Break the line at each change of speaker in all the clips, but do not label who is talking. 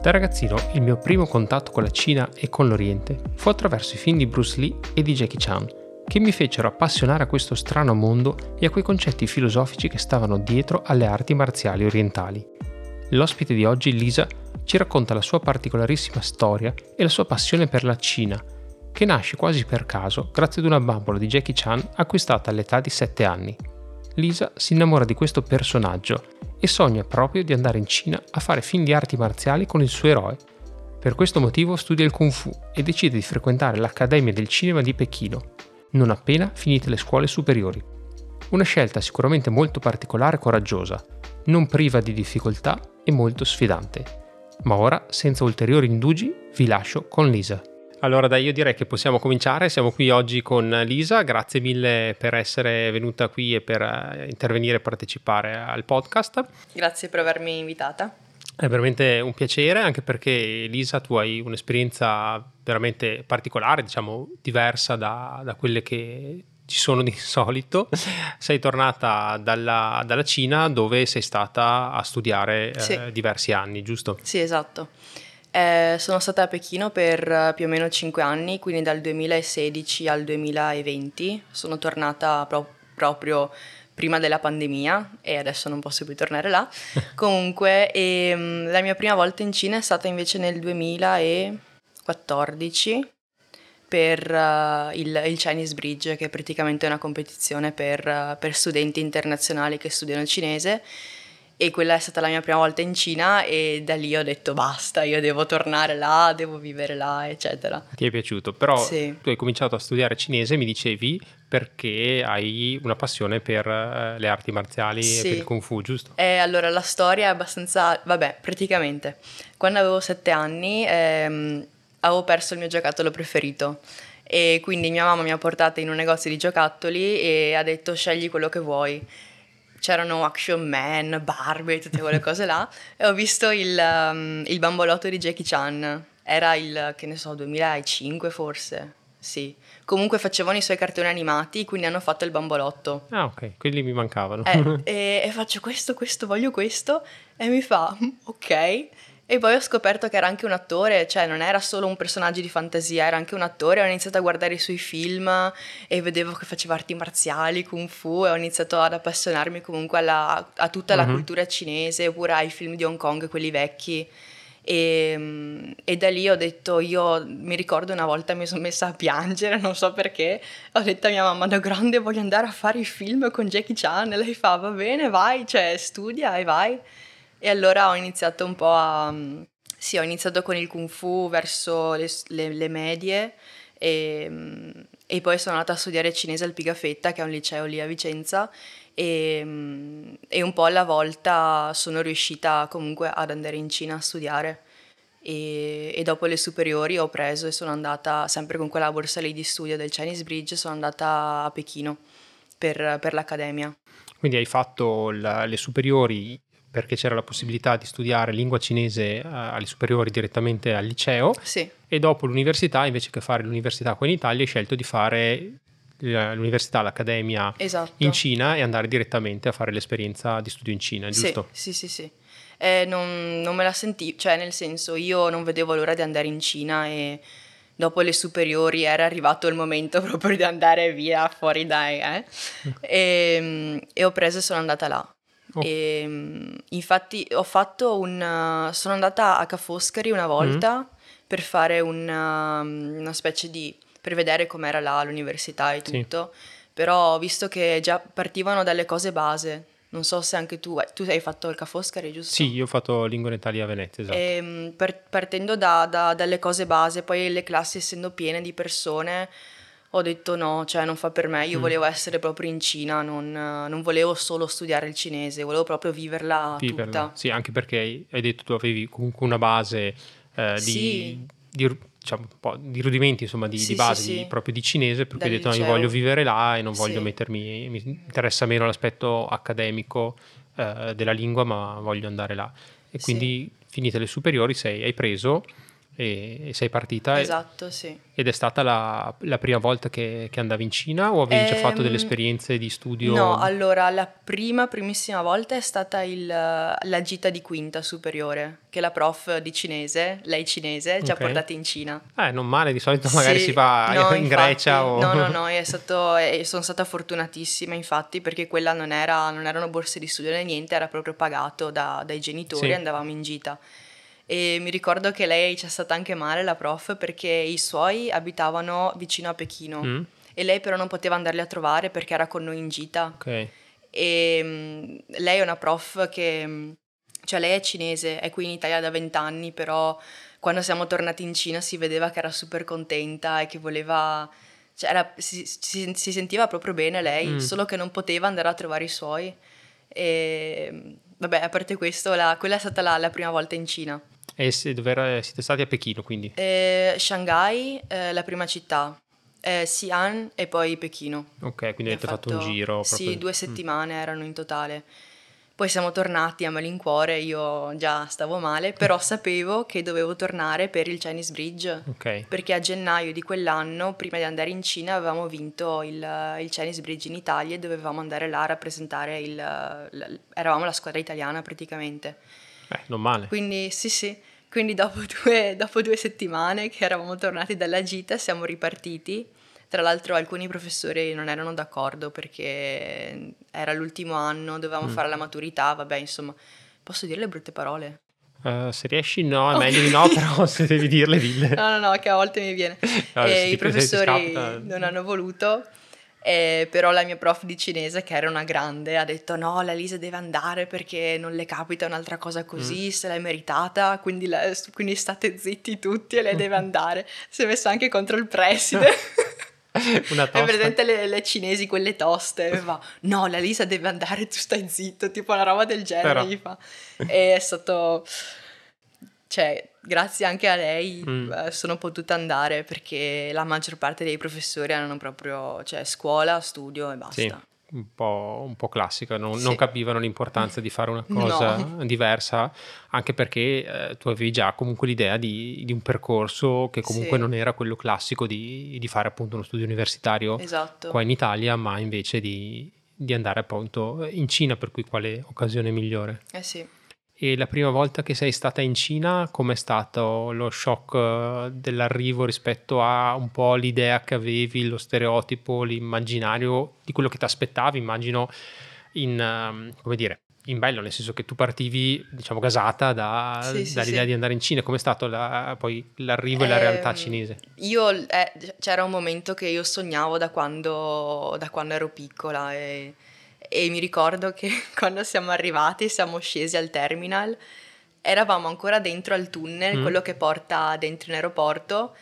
Da ragazzino il mio primo contatto con la Cina e con l'Oriente fu attraverso i film di Bruce Lee e di Jackie Chan, che mi fecero appassionare a questo strano mondo e a quei concetti filosofici che stavano dietro alle arti marziali orientali. L'ospite di oggi, Lisa, ci racconta la sua particolarissima storia e la sua passione per la Cina, che nasce quasi per caso grazie ad una bambola di Jackie Chan acquistata all'età di 7 anni. Lisa si innamora di questo personaggio e sogna proprio di andare in Cina a fare film di arti marziali con il suo eroe. Per questo motivo studia il Kung Fu e decide di frequentare l'Accademia del Cinema di Pechino, non appena finite le scuole superiori. Una scelta sicuramente molto particolare e coraggiosa, non priva di difficoltà e molto sfidante. Ma ora, senza ulteriori indugi, vi lascio con Lisa. Allora dai, io direi che possiamo cominciare. Siamo qui oggi con Lisa, grazie mille per essere venuta qui e per eh, intervenire e partecipare al podcast.
Grazie per avermi invitata.
È veramente un piacere, anche perché Lisa, tu hai un'esperienza veramente particolare, diciamo diversa da, da quelle che ci sono di solito. Sei tornata dalla, dalla Cina dove sei stata a studiare sì. eh, diversi anni, giusto?
Sì, esatto. Eh, sono stata a Pechino per uh, più o meno 5 anni, quindi dal 2016 al 2020. Sono tornata pro- proprio prima della pandemia e adesso non posso più tornare là. Comunque, ehm, la mia prima volta in Cina è stata invece nel 2014 per uh, il, il, Chinese Bridge, che è praticamente una competizione per, uh, per studenti internazionali che studiano il cinese e quella è stata la mia prima volta in Cina e da lì ho detto basta, io devo tornare là, devo vivere là, eccetera.
Ti è piaciuto, però sì. tu hai cominciato a studiare cinese, mi dicevi, perché hai una passione per uh, le arti marziali sì. e per il kung fu, giusto?
Eh, allora la storia è abbastanza, vabbè, praticamente, quando avevo sette anni ehm, avevo perso il mio giocattolo preferito e quindi mia mamma mi ha portata in un negozio di giocattoli e ha detto scegli quello che vuoi c'erano Action Man, Barbie, tutte quelle cose là, e ho visto il, um, il bambolotto di Jackie Chan. Era il, che ne so, 2005 forse. Sì. Comunque facevano i suoi cartoni animati, quindi hanno fatto il bambolotto.
Ah, ok, quelli mi mancavano.
Eh, e, e, faccio questo, questo, voglio questo. E mi fa, ok. E poi ho scoperto che era anche un attore, cioè non era solo un personaggio di fantasia, era anche un attore. Ho iniziato a guardare i suoi film e vedevo che faceva arti marziali, kung fu e ho iniziato ad appassionarmi comunque alla, a tutta la uh-huh. cultura cinese, oppure ai film di Hong Kong, quelli vecchi. E, e, da lì ho detto, io mi ricordo una volta mi sono messa a piangere, non so perché, ho detto a mia mamma da grande voglio andare a fare i film con Jackie Chan e lei fa va bene vai, cioè studia e vai. E allora ho iniziato un po' a... Sì, ho iniziato con il kung fu verso le, le, le medie e, e, poi sono andata a studiare cinese al Pigafetta, che è un liceo lì a Vicenza, e, e un po' alla volta sono riuscita comunque ad andare in Cina a studiare. E, e, dopo le superiori ho preso e sono andata, sempre con quella borsa lì di studio del Chinese Bridge, sono andata a Pechino per, per l'accademia.
Quindi hai fatto la, le superiori perché c'era la possibilità di studiare lingua cinese uh, alle superiori direttamente al liceo
sì.
e dopo l'università invece che fare l'università qua in Italia hai scelto di fare l'università, l'accademia
esatto.
in Cina e andare direttamente a fare l'esperienza di studio in Cina, giusto?
Sì, sì, sì, sì. Eh, non, non, me la sentivo, cioè nel senso io non vedevo l'ora di andare in Cina e dopo le superiori era arrivato il momento proprio di andare via fuori dai, eh? E, e ho preso e sono andata là. Oh. E, ehm, infatti ho fatto un... sono andata a Ca' Foscari una volta mm. per fare una, una, specie di... per vedere com'era là l'università e tutto, sì. però ho visto che già partivano dalle cose base. Non so se anche tu, tu hai fatto il Ca' Foscari, giusto?
Sì, io ho fatto Lingua in Italia a Venezia, esatto.
E, ehm, per, partendo da, da, dalle cose base, poi le classi essendo piene di persone, ho detto no, cioè non fa per me, io
Mm.
volevo essere proprio in Cina, non, non volevo solo studiare il cinese, volevo proprio viverla
Viverla.
tutta.
Sì, anche perché hai, detto tu avevi comunque una base eh, di,
Sì.
di diciamo, un po' di rudimenti, insomma, di,
Sì,
di base
sì.
proprio di cinese, per cui hai detto no, io
liceo.
voglio vivere là e non voglio mettermi, mi interessa meno l'aspetto accademico eh, della lingua, ma voglio andare là. E quindi finite le superiori sei, hai preso e, e sei partita e-
Esatto, sì.
ed è stata la, la prima volta che, che andavi in Cina o avevi già fatto delle
Ehm,
esperienze di studio?
No, allora la prima, primissima volta è stata il- la gita di quinta superiore, che la prof di cinese, lei cinese, ci ha portati in Cina.
Eh, non male, di solito magari
Sì,
si va
no,
in
infatti,
Grecia o...
No, no, no, è stato, e sono stata fortunatissima infatti perché quella non, era, non erano borse di studio né niente, era proprio pagato da- dai genitori
Sì.
e andavamo in gita. E mi ricordo che lei ci è stata anche male, la prof, perché i suoi abitavano vicino a Pechino
Mm,
e lei però non poteva andarli a trovare perché era con noi in gita.
ok.
E mm, lei è una prof che, mm, cioè lei è cinese, è qui in Italia da vent'anni, però quando siamo tornati in Cina si vedeva che era super contenta e che voleva, cioè era- si, si- si sentiva proprio bene lei,
Mm.
solo che non poteva andare a trovare i suoi. E mm, vabbè, a parte questo, la- quella è stata la, la prima volta in Cina.
E se, dove siete stati a Pechino, quindi?
Eh, Shanghai, eh, la prima città, eh, Xi'an e poi Pechino.
Ok, quindi avete
Abbiamo
fatto, un giro
Sì,
proprio...
due
Mm,
settimane erano in totale. Poi siamo tornati a malincuore, io già stavo male, però sapevo che dovevo tornare per il Chinese Bridge,
Ok,
perché a gennaio di quell'anno, prima di andare in Cina, avevamo vinto il, il Chinese Bridge in Italia e dovevamo andare là a rappresentare il... l- eravamo la squadra italiana praticamente.
eh, non male.
Quindi sì, sì. Quindi dopo due, dopo due settimane che eravamo tornati dalla gita siamo ripartiti. Tra l'altro alcuni professori non erano d'accordo perché era l'ultimo anno, dovevamo
Mm.
fare la maturità, vabbè, insomma. Posso dire le brutte parole?
Eh, se riesci no, è meglio di no, però se devi dirle, dille.
No, no, no, che a volte mi viene.
No,
E I professori non hanno voluto, eh, però la mia prof di cinese, che era una grande, ha detto no, la Lisa deve andare perché non le capita un'altra cosa così,
Mm.
se l'è meritata, quindi, la- quindi state zitti tutti e lei deve andare. Si è messa anche contro il preside.
Una
È
tosta.
presente le, le cinesi, quelle toste, e fa, no, la Lisa deve andare, tu stai zitto, tipo una roba del genere
Però.
gli fa. E è stato, cioè, grazie anche a lei
Mm.
eh, sono potuta andare perché la maggior parte dei professori erano proprio, cioè, scuola, studio e basta.
Sì, un po', un po' classica, non,
Sì.
non capivano l'importanza di fare una cosa
No.
diversa, anche perché eh, tu avevi già comunque l'idea di, di un percorso che comunque
Sì.
non era quello classico di, di fare appunto uno studio universitario
Esatto.
qua in Italia, ma invece di, di andare appunto in Cina, per cui quale occasione migliore.
Eh sì.
E la prima volta che sei stata in Cina, com'è stato lo shock eh, dell'arrivo rispetto a un po' l'idea che avevi, lo stereotipo, l'immaginario di quello che ti aspettavi, immagino in, ehm, come dire, in bello, nel senso che tu partivi, diciamo, gasata da-
Sì, sì,
dall'idea
sì.
di andare in Cina. Com'è stato la- poi l'arrivo e la realtà
Ehm,
cinese?
Io, eh, c'era un momento che io sognavo da quando, da quando ero piccola e, e mi ricordo che quando siamo arrivati, siamo scesi al terminal, eravamo ancora dentro al tunnel,
Mm.
quello che porta dentro in aeroporto.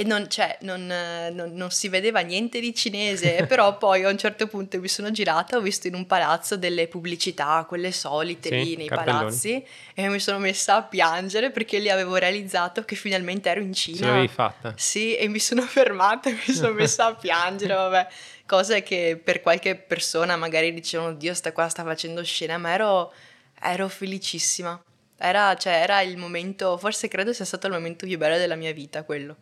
E- non, cioè, non, non- non si vedeva niente di cinese, però poi a un certo punto mi sono girata, ho visto in un palazzo delle pubblicità, quelle solite
Sì,
lì nei
cartelloni.
palazzi, e mi sono messa a piangere perché lì avevo realizzato che finalmente ero in
Ce
Cina.
l'avevi fatta?
Sì, e mi sono fermata e mi sono messa a piangere, vabbè, cose che per qualche persona magari dicevano, Dio, sta qua, sta facendo scena, ma ero, ero felicissima. Era, cioè, era il momento, forse credo sia stato il momento più bello della mia vita, quello.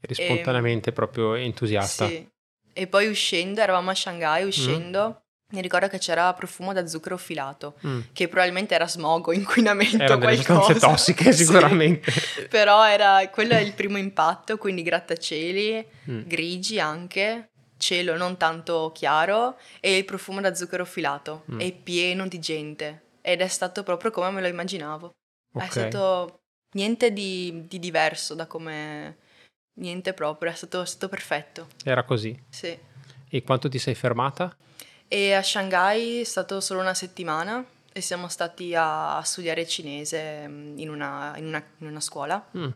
Eri
Ehm,
spontaneamente proprio entusiasta.
Sì. E poi uscendo, eravamo a Shanghai, uscendo, mi ricordo che c'era profumo da zucchero filato,
Mm.
che probabilmente era smog o inquinamento,
Erano delle
qualcosa.
sostanze tossiche
Sì.
sicuramente.
Però era, quello è il primo impatto, quindi grattacieli,
Mm.
grigi anche, cielo non tanto chiaro e il profumo da zucchero filato
Mm.
e pieno di gente. Ed è stato proprio come me lo immaginavo. È
Ok.
stato niente di, di diverso da come... Niente proprio, è stato, è stato perfetto,
Era così.
sì.
E quanto ti sei fermata?
E a Shanghai è stato solo una settimana e siamo stati a, studiare cinese mm, in una, in una- in una scuola.
Mm.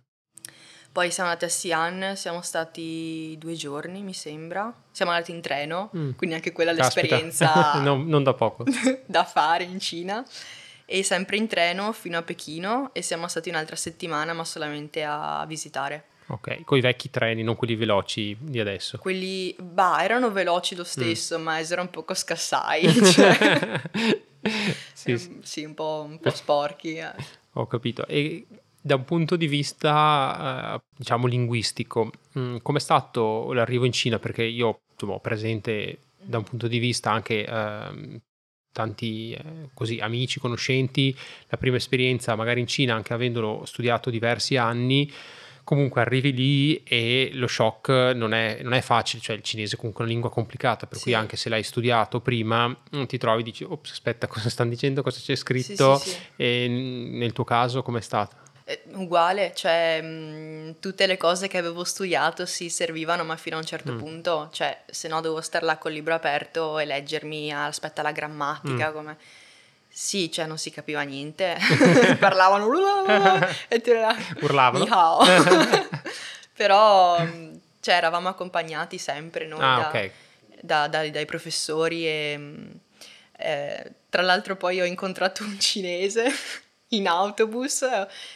Poi siamo andati a Xi'an, siamo stati due giorni, mi sembra. Siamo andati in treno, mm. quindi anche quella è l'esperienza
non, non da poco
da fare in Cina. E sempre in treno fino a Pechino e siamo stati un'altra settimana, ma solamente a visitare.
Ok, con i vecchi treni, non quelli veloci di adesso.
Quelli, bah, erano veloci lo stesso, mm. ma erano un poco scassai. Cioè... sì, sì. sì, un po', un po sporchi. Eh.
Ho capito. E da un punto di vista, eh, diciamo, linguistico, mm, com'è stato l'arrivo in Cina? Perché io insomma, ho presente da un punto di vista anche eh, tanti eh, così, amici, conoscenti, la prima esperienza magari in Cina, anche avendolo studiato diversi anni, comunque arrivi lì e lo shock non è, non è, facile, cioè il cinese è comunque una lingua complicata, per sì. cui anche se l'hai studiato prima mm, ti trovi e dici, ops, aspetta, cosa stanno dicendo, cosa c'è scritto, sì, sì, e nel tuo caso com'è stato?
Uguale, cioè mh, mm, tutte le cose che avevo studiato si servivano, ma fino a un certo mm. punto, cioè se no dovevo stare là col libro aperto e leggermi, aspetta la grammatica, mm. come... Sì, cioè non si capiva niente, parlavano e ti
urlavano.
Però cioè, eravamo accompagnati sempre noi
ah,
da,
okay.
da, da, dai professori e eh, tra l'altro poi ho incontrato un cinese in autobus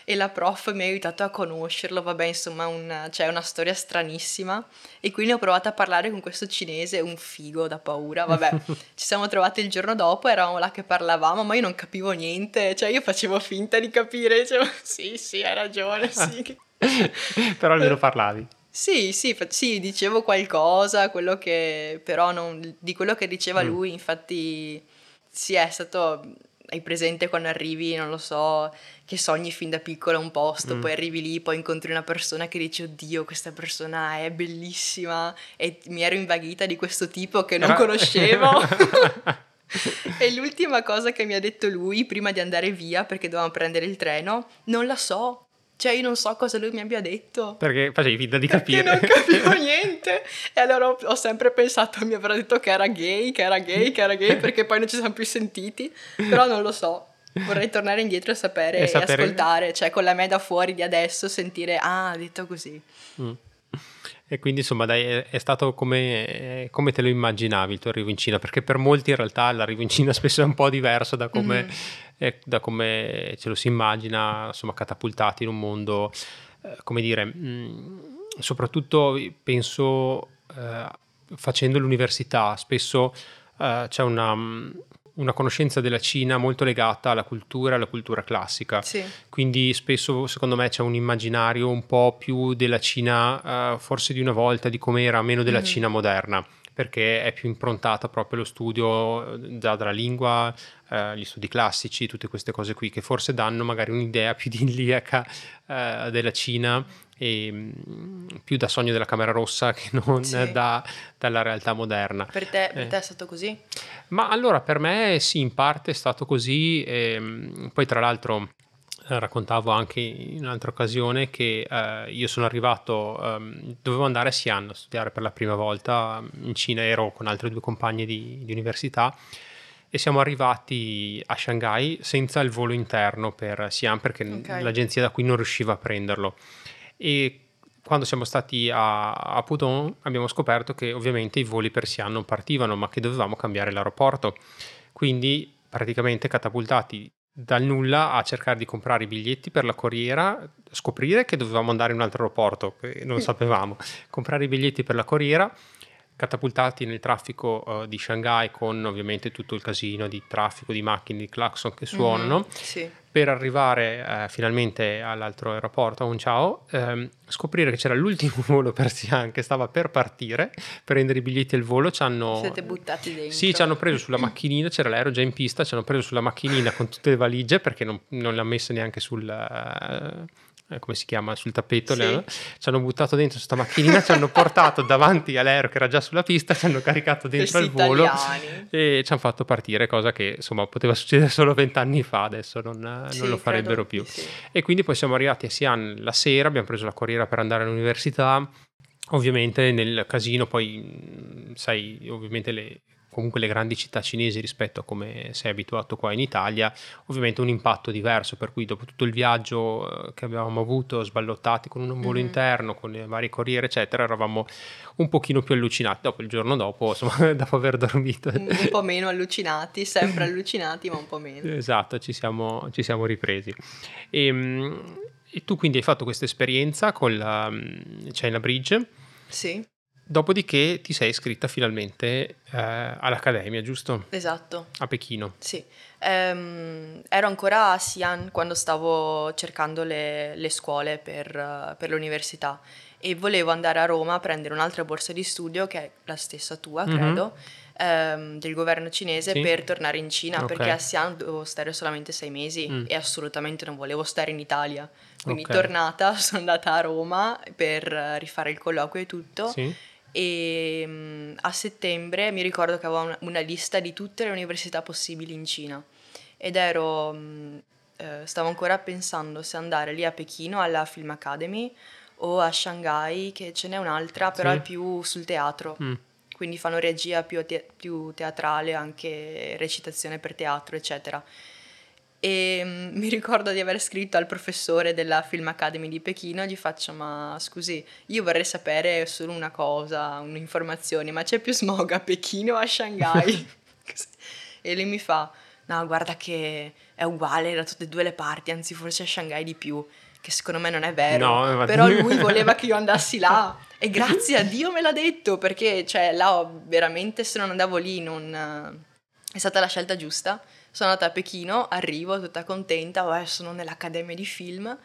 e la prof mi ha aiutato a conoscerlo, vabbè insomma un, cioè una storia stranissima e quindi ho provato a parlare con questo cinese, un figo da paura, vabbè ci siamo trovati il giorno dopo, eravamo là che parlavamo ma io non capivo niente, cioè io facevo finta di capire, dicevo sì sì hai ragione, sì.
Però almeno parlavi.
Sì, sì, sì, dicevo qualcosa, quello che, però non, di quello che diceva mm. lui, infatti sì, è stato hai presente quando arrivi, non lo so, che sogni fin da piccola un posto, mm. poi arrivi lì, poi incontri una persona che dici oddio, questa persona è bellissima e mi ero invaghita di questo tipo che non conoscevo. e l'ultima cosa che mi ha detto lui prima di andare via, perché dovevamo prendere il treno, non la so, cioè, io non so cosa lui mi abbia detto.
Perché facevi finta di capire.
Perché non capivo niente. E allora ho, ho, sempre pensato, mi avrà detto che era gay, che era gay, che era gay, perché poi non ci siamo più sentiti. Però non lo so. Vorrei tornare indietro e sapere e, e sapere... ascoltare, cioè con la me da fuori di adesso sentire, ah, ha detto così. Mm.
E quindi insomma dai, è stato come, come, te lo immaginavi il tuo arrivo in Cina, perché per molti in realtà l'arrivo in Cina spesso è un po' diverso da come, mm-hmm. Eh, da come ce lo si immagina, insomma catapultati in un mondo, eh, come dire, mh, mm, soprattutto penso eh, facendo l'università, spesso eh, c'è una una conoscenza della Cina molto legata alla cultura, alla cultura classica.
Sì.
Quindi spesso, secondo me, c'è un immaginario un po' più della Cina, uh, forse di una volta, di com'era, meno della mm-hmm. Cina moderna perché è più improntata proprio allo studio eh, già dalla lingua, eh, gli studi classici, tutte queste cose qui che forse danno magari un'idea più idilliaca eh, della Cina e mm, più da sogno della Camera Rossa che non sì. da, dalla realtà moderna.
Per te, per eh. te, è stato così?
Ma allora per me sì, in parte è stato così, e, mh, poi tra l'altro raccontavo anche in un'altra occasione che eh, io sono arrivato, um, dovevo andare a Xi'an a studiare per la prima volta in Cina, ero con altre due compagne di, di università e siamo arrivati a Shanghai senza il volo interno per Xi'an perché okay. l'agenzia da qui non riusciva a prenderlo. E quando siamo stati a, a Pudong abbiamo scoperto che ovviamente i voli per Xi'an non partivano ma che dovevamo cambiare l'aeroporto. Quindi praticamente catapultati dal nulla a cercare di comprare i biglietti per la corriera, scoprire che dovevamo andare in un altro aeroporto, che non sapevamo, comprare i biglietti per la corriera, catapultati nel traffico uh, di Shanghai con ovviamente tutto il casino di traffico di macchine, di clacson che suonano, mm-hmm,
sì.
per arrivare uh, finalmente all'altro aeroporto, a Hongqiao, um, scoprire che c'era l'ultimo volo persiano che stava per partire, prendere i biglietti al volo, ci hanno...
Siete buttati dentro.
Sì, ci hanno preso sulla macchinina, c'era l'aereo già in pista, ci hanno preso sulla macchinina con tutte le valigie perché non, non le ha messe neanche sul... Uh, eh, come si chiama, sul tappeto, sì. le, ci hanno buttato dentro questa macchinina, ci hanno portato davanti all'aereo che era già sulla pista, ci hanno caricato dentro il volo
italiani.
e ci hanno fatto partire, cosa che insomma poteva succedere solo vent'anni fa, adesso non, sì, non lo farebbero più.
Sì.
E quindi poi siamo arrivati a Xi'an la sera, abbiamo preso la corriera per andare all'università, ovviamente nel casino poi sai, ovviamente le comunque le grandi città cinesi rispetto a come sei abituato qua in Italia, ovviamente un impatto diverso, per cui dopo tutto il viaggio eh, che avevamo avuto sballottati con un volo mm-hmm. interno, con le varie corriere eccetera, eravamo un pochino più allucinati. Dopo il giorno dopo, insomma, dopo aver dormito.
Un po' meno allucinati, sempre allucinati, ma un po' meno.
Esatto, ci siamo, ci siamo ripresi. E, ehm, e, tu quindi hai fatto questa esperienza con la mm, China Bridge.
Sì.
Dopodiché ti sei iscritta finalmente eh, all'Accademia, giusto?
Esatto.
A Pechino.
Sì. Um, ero ancora a Xi'an quando stavo cercando le, le scuole per, per, l'università e volevo andare a Roma a prendere un'altra borsa di studio, che è la stessa tua, mm-hmm. credo, um, del governo cinese, sì. per tornare in Cina, okay. perché a Xi'an dovevo stare solamente sei mesi mm. e assolutamente non volevo stare in Italia. Quindi okay. tornata sono andata a Roma per rifare il colloquio e tutto. Sì e um, a settembre mi ricordo che avevo una, una, lista di tutte le università possibili in Cina ed ero, um, eh, stavo ancora pensando se andare lì a Pechino alla Film Academy o a Shanghai che ce n'è un'altra però sì. è più sul teatro. Mm. Quindi fanno regia più, te- più teatrale, anche recitazione per teatro, eccetera e um, mi ricordo di aver scritto al professore della Film Academy di Pechino gli faccio ma scusi io vorrei sapere solo una cosa un'informazione ma c'è più smog a Pechino o a Shanghai? E lui mi fa no guarda che è uguale da tutte e due le parti anzi forse a Shanghai di più che secondo me non è vero. No, però lui voleva che io andassi là. E grazie a Dio me l'ha detto perché cioè là veramente se non andavo lì non è stata la scelta giusta sono andata a Pechino, arrivo tutta contenta, oh, sono nell'accademia di film,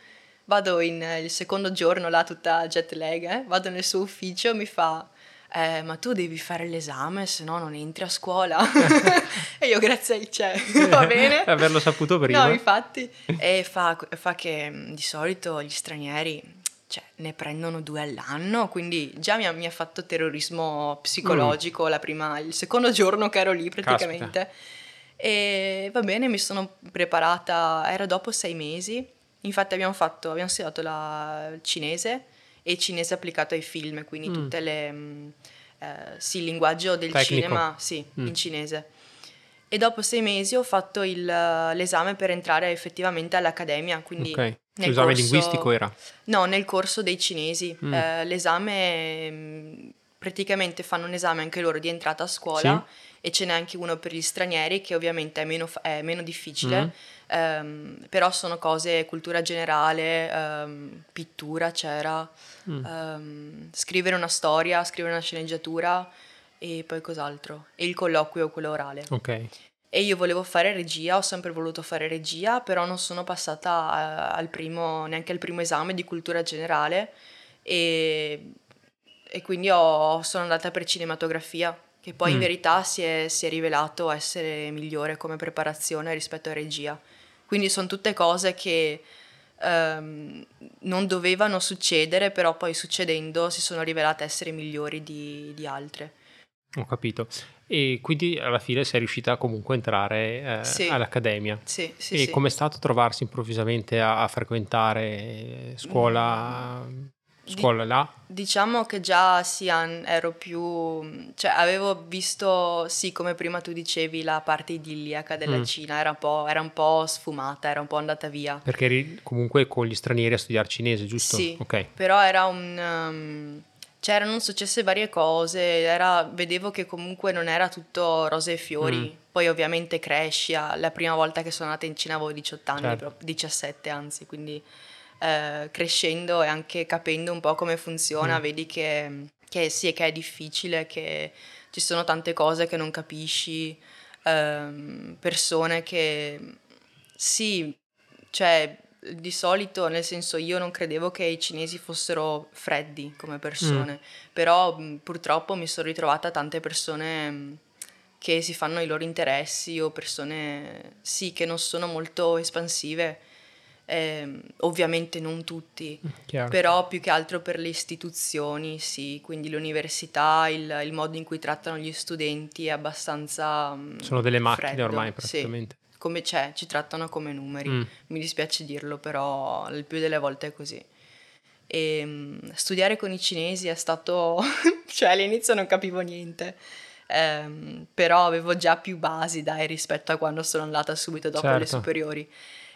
vado in, il secondo giorno là tutta jet lag, eh? vado nel suo ufficio, mi fa... Eh, ma tu devi fare l'esame, se no non entri a scuola. e io grazie al cielo, va bene?
Averlo saputo prima.
No, infatti. E fa, fa che mm, di solito gli stranieri cioè, ne prendono due all'anno, quindi già mi ha, mi ha fatto terrorismo psicologico mm. prima, il secondo giorno che ero lì praticamente. Caspita. E va bene, mi sono preparata, era dopo sei mesi, infatti abbiamo fatto, abbiamo studiato la cinese e cinese applicato ai film, quindi mm. tutte le, mm, eh, sì, il linguaggio del Tecnico. cinema, sì, mm. in cinese. E dopo sei mesi ho fatto il, l'esame per entrare effettivamente all'accademia, quindi...
Ok, l'esame corso, linguistico era?
No, nel corso dei cinesi. Mm. Eh, l'esame, mm, praticamente fanno un esame anche loro di entrata a scuola. Sì e ce n'è anche uno per gli stranieri che ovviamente è meno, è meno difficile, mm. ehm, però sono cose, cultura generale, ehm, pittura c'era, mm. ehm, scrivere una storia, scrivere una sceneggiatura e poi cos'altro, e il colloquio, quello orale.
Ok.
E io volevo fare regia, ho sempre voluto fare regia, però non sono passata al primo, neanche al primo esame di cultura generale e, e quindi ho, sono andata per cinematografia che poi mm. in verità si è, si è, rivelato essere migliore come preparazione rispetto a regia. Quindi sono tutte cose che um, non dovevano succedere, però poi succedendo si sono rivelate essere migliori di, di altre.
Ho capito. E quindi alla fine sei riuscita comunque a entrare eh, sì. all'accademia.
Sì, sì.
E
sì.
com'è stato trovarsi improvvisamente a, a frequentare scuola? Mm scuola là?
Diciamo che già Sian ero più... cioè avevo visto, sì, come prima tu dicevi, la parte idilliaca della mm. Cina, era un, po', era un po' sfumata, era un po' andata via.
Perché eri comunque con gli stranieri a studiare cinese, giusto?
Sì,
okay.
però era un... Um, c'erano successe varie cose, era, vedevo che comunque non era tutto rose e fiori. Mm. Poi ovviamente cresci, la prima volta che sono andata in Cina avevo 18 anni, certo. 17 anzi, quindi eh, crescendo e anche capendo un po' come funziona, mm. vedi che, che sì, che è difficile, che ci sono tante cose che non capisci, ehm, persone che sì, cioè di solito, nel senso io non credevo che i cinesi fossero freddi come persone, mm. però purtroppo mi sono ritrovata tante persone che si fanno i loro interessi o persone sì che non sono molto espansive eh, ovviamente non tutti, mm, Chiaro. però più che altro per le istituzioni, sì, quindi l'università, il, il, modo in cui trattano gli studenti è abbastanza...
Mm, Sono delle macchine freddo. ormai praticamente.
Sì. Come c'è, ci trattano come numeri, mm. mi dispiace dirlo, però il più delle volte è così. E, um, studiare con i cinesi è stato... cioè all'inizio non capivo niente. ehm, però avevo già più basi dai rispetto a quando sono andata subito dopo certo. le superiori.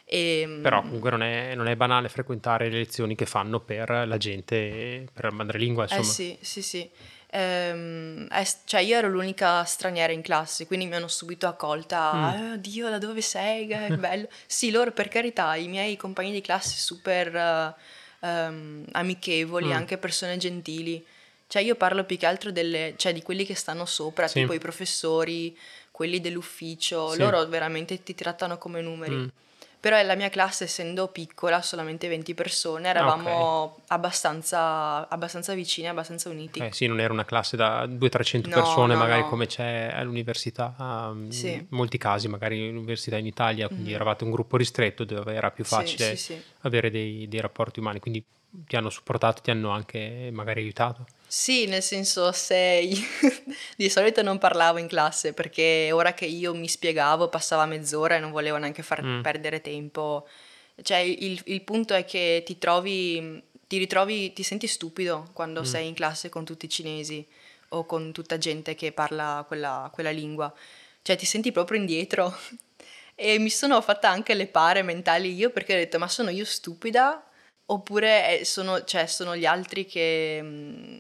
E, ehm, Però comunque non è, non è, banale frequentare le lezioni che fanno per la gente, per la madrelingua,
insomma. Eh sì, sì, sì. Ehm, eh, cioè io ero l'unica straniera in classe, quindi mi hanno subito accolta, mm. oh, Dio, da dove sei? Che bello. sì, loro per carità, i miei compagni di classe super uh, um, amichevoli, mm. anche persone gentili. Cioè io parlo più che altro delle, cioè, di quelli che stanno sopra, sì. tipo i professori, quelli dell'ufficio, sì. loro veramente ti trattano come numeri. Mm però la mia classe essendo piccola, solamente 20 persone, eravamo okay. abbastanza, abbastanza vicini, abbastanza uniti.
Eh sì, non era una classe da 200-300 no, persone no, magari no. come c'è all'università, um, sì. in molti casi magari all'università in Italia, quindi mm. eravate un gruppo ristretto dove era più facile sì, sì, avere dei, dei rapporti umani, quindi ti hanno supportato, ti hanno anche magari aiutato.
Sì, nel senso se di solito non parlavo in classe perché ora che io mi spiegavo passava mezz'ora e non volevo neanche far mm. perdere tempo. Cioè il, il, punto è che ti trovi, ti ritrovi, ti senti stupido quando mm. sei in classe con tutti i cinesi o con tutta gente che parla quella, quella lingua. Cioè ti senti proprio indietro. e mi sono fatta anche le pare mentali io perché ho detto ma sono io stupida oppure sono, cioè, sono gli altri che mm,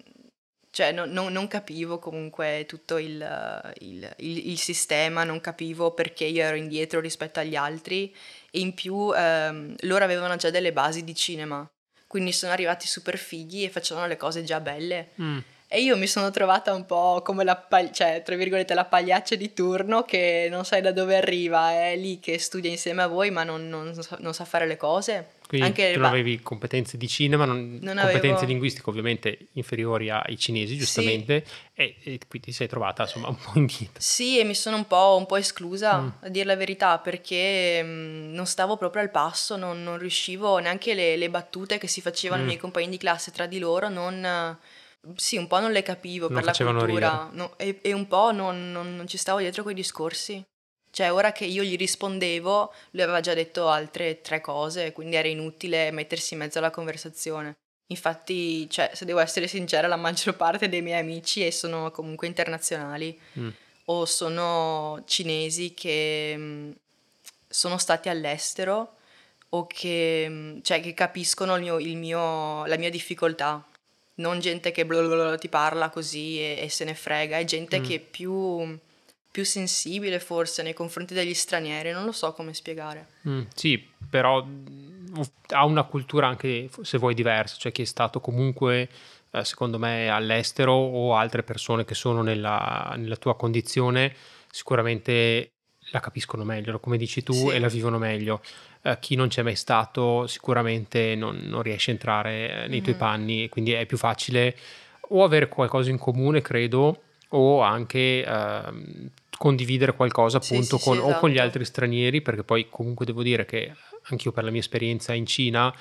cioè no, no, non capivo comunque tutto il, il, il, il, sistema, non capivo perché io ero indietro rispetto agli altri e in più ehm, loro avevano già delle basi di cinema, quindi sono arrivati super fighi e facevano le cose già belle. Mm. E io mi sono trovata un po' come la, pag- cioè, tra virgolette, la pagliaccia di turno che non sai da dove arriva, è lì che studia insieme a voi ma non, non, non sa fare le cose.
Quindi Anche tu non avevi competenze di cinema, non, non competenze avevo... linguistiche ovviamente inferiori ai cinesi, giustamente, sì. e, e, quindi ti sei trovata insomma un po' indietro.
Sì, e mi sono un po', un po esclusa, mm. a dire la verità, perché mh, mm, non stavo proprio al passo, non, non riuscivo neanche le, le, battute che si facevano mm. i miei compagni di classe tra di loro, non... Sì, un po' non le capivo non per la cultura no, e, e, un po' non, non, non ci stavo dietro quei discorsi. Cioè, ora che io gli rispondevo, lui aveva già detto altre tre cose, quindi era inutile mettersi in mezzo alla conversazione. Infatti, cioè, se devo essere sincera, la maggior parte dei miei amici sono comunque internazionali mm. o sono cinesi che mh, mm, sono stati all'estero o che, mh, mm, cioè, che capiscono il mio, il mio, la mia difficoltà. Non gente che blablabla ti parla così e, e, se ne frega, è gente mm. che più più sensibile forse nei confronti degli stranieri, non lo so come spiegare.
Mm, sì, però mm, ha una cultura anche, se vuoi, diversa, cioè chi è stato comunque, eh, secondo me, all'estero o altre persone che sono nella, nella tua condizione, sicuramente la capiscono meglio, come dici tu, sì. e la vivono meglio. Uh, chi non c'è mai stato sicuramente non, non riesce a entrare nei mm-hmm. tuoi panni, quindi è più facile o avere qualcosa in comune, credo, o anche uh, condividere qualcosa appunto sì, con, sì, esatto. o con gli esatto. altri stranieri, perché poi comunque devo dire che anch'io per la mia esperienza in Cina,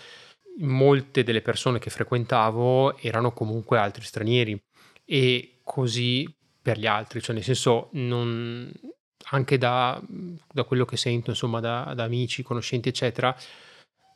molte delle persone che frequentavo erano comunque altri stranieri e così per gli altri, cioè nel senso non, anche da, da, quello che sento insomma da, da, amici, conoscenti eccetera,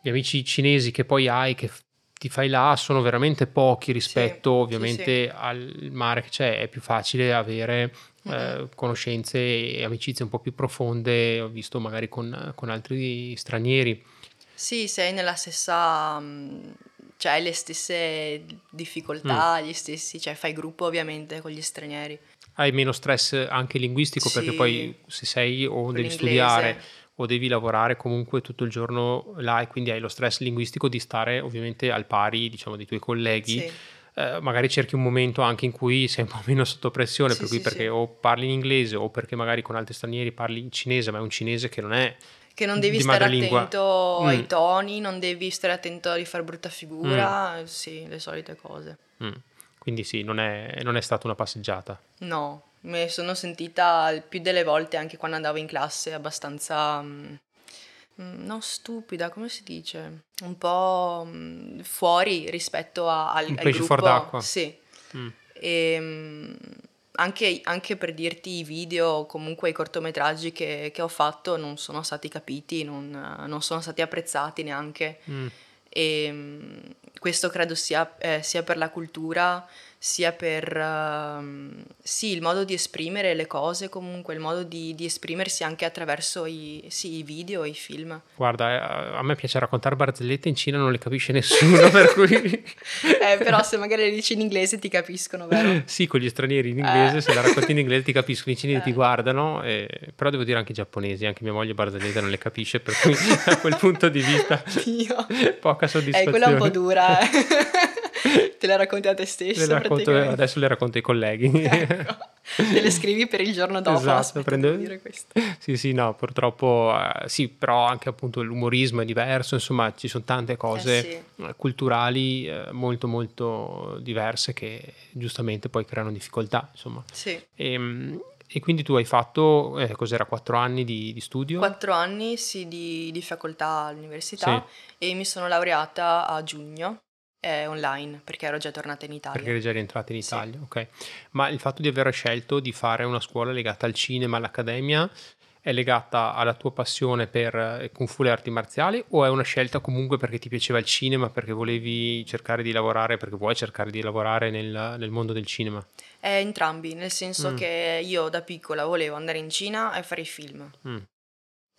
gli amici cinesi che poi hai che ti fai là sono veramente pochi rispetto sì, ovviamente sì, sì. al mare che c'è, è più facile avere eh, conoscenze e amicizie un po' più profonde, ho visto magari con, con altri stranieri.
Sì, sei nella stessa, mm, cioè hai le stesse difficoltà, mm. gli stessi, cioè fai gruppo ovviamente con gli stranieri.
Hai meno stress anche linguistico perché poi se sei o devi studiare o devi lavorare comunque tutto il giorno là e quindi hai lo stress linguistico di stare ovviamente al pari diciamo dei tuoi colleghi. Sì eh, magari cerchi un momento anche in cui sei un po' meno sotto pressione, sì, per cui sì, perché o parli in inglese o perché magari con altri stranieri parli in cinese, ma è un cinese che non è
che non devi stare attento mm. ai toni, non devi stare attento a rifare brutta figura, mm. sì, le solite cose.
Mm. Quindi sì, non è, non è, stata una passeggiata.
No, mi sono sentita più delle volte anche quando andavo in classe abbastanza mm, Mm, non stupida, come si dice? Un po' mm, fuori rispetto a, al,
Un
al gruppo.
fuori d'acqua.
Sì. Mm. E, ehm, anche, anche, per dirti i video, comunque i cortometraggi che, che ho fatto non sono stati capiti, non, non sono stati apprezzati neanche. Mm. E questo credo sia, eh, sia, per la cultura sia per uh, sì, il modo di esprimere le cose, comunque il modo di, di esprimersi anche attraverso i, sì, i, video, i film.
Guarda, eh, a me piace raccontare barzellette in Cina, non le capisce nessuno, per cui...
eh, però se magari le dici in inglese ti capiscono, vero?
sì, con gli stranieri in inglese, eh. se la racconti in inglese ti capiscono, i cinesi ti eh. guardano, e... però devo dire anche i giapponesi, anche mia moglie barzellette non le capisce, per cui da quel punto di vista Dio. poca soddisfazione.
Eh, quella è un po' dura, eh. Te le racconti a te stesso.
Le racconto, adesso le racconto ai colleghi.
Ecco. Te le scrivi per il giorno dopo.
Esatto, prendo... dire questo. Sì, sì, no, purtroppo eh, sì, però anche appunto l'umorismo è diverso, insomma ci sono tante cose eh sì. Culturali eh, molto molto diverse che giustamente poi creano difficoltà, insomma.
Sì.
E, ehm, e quindi tu hai fatto, eh, cos'era, quattro anni di, di, studio?
Quattro anni, sì, di, di facoltà all'università sì. e mi sono laureata a giugno eh, online perché ero già tornata in Italia.
Perché eri già rientrata in Italia, sì. ok. Ma il fatto di aver scelto di fare una scuola legata al cinema, all'accademia, è legata alla tua passione per eh, Kung Fu e arti marziali o è una scelta comunque perché ti piaceva il cinema, perché volevi cercare di lavorare, perché vuoi cercare di lavorare nel, nel mondo del cinema?
Eh, entrambi, nel senso mm. che io da piccola volevo andare in Cina e fare i film. Mm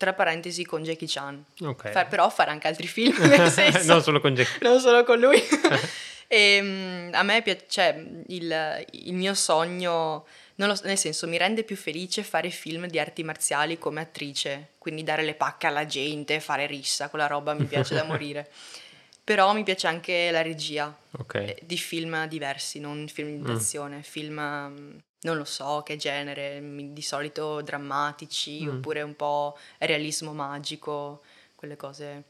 tra parentesi con Jackie Chan.
Okay.
Fa, però fare anche altri film,
non solo con Jackie
Non solo con lui. e um, a me piace, cioè, il, il mio sogno, lo, nel senso, mi rende più felice fare film di arti marziali come attrice, quindi dare le pacche alla gente, fare rissa, quella roba mi piace da morire. Però mi piace anche la regia
okay.
Eh, di film diversi, non film di azione, mm. film mm, non lo so che genere, di solito drammatici mm. oppure un po' realismo magico, quelle cose.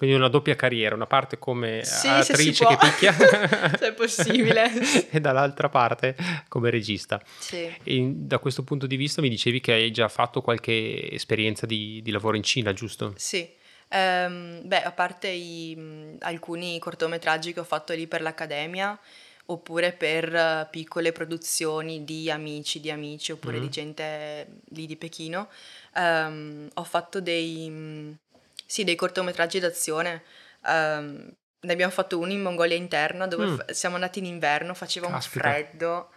Quindi una doppia carriera, una parte come sì, attrice che picchia,
se è possibile,
e dall'altra parte come regista.
Sì.
E da questo punto di vista mi dicevi che hai già fatto qualche esperienza di, di lavoro in Cina, giusto?
Sì. Um, beh, a parte i, alcuni cortometraggi che ho fatto lì per l'accademia, oppure per eh, piccole produzioni di amici di amici oppure mm. di gente lì di Pechino. Um, ho fatto dei, mm, sì, dei cortometraggi d'azione. Um, ne abbiamo fatto uno in Mongolia interna dove mm. f- siamo andati in inverno, faceva Caspita. un freddo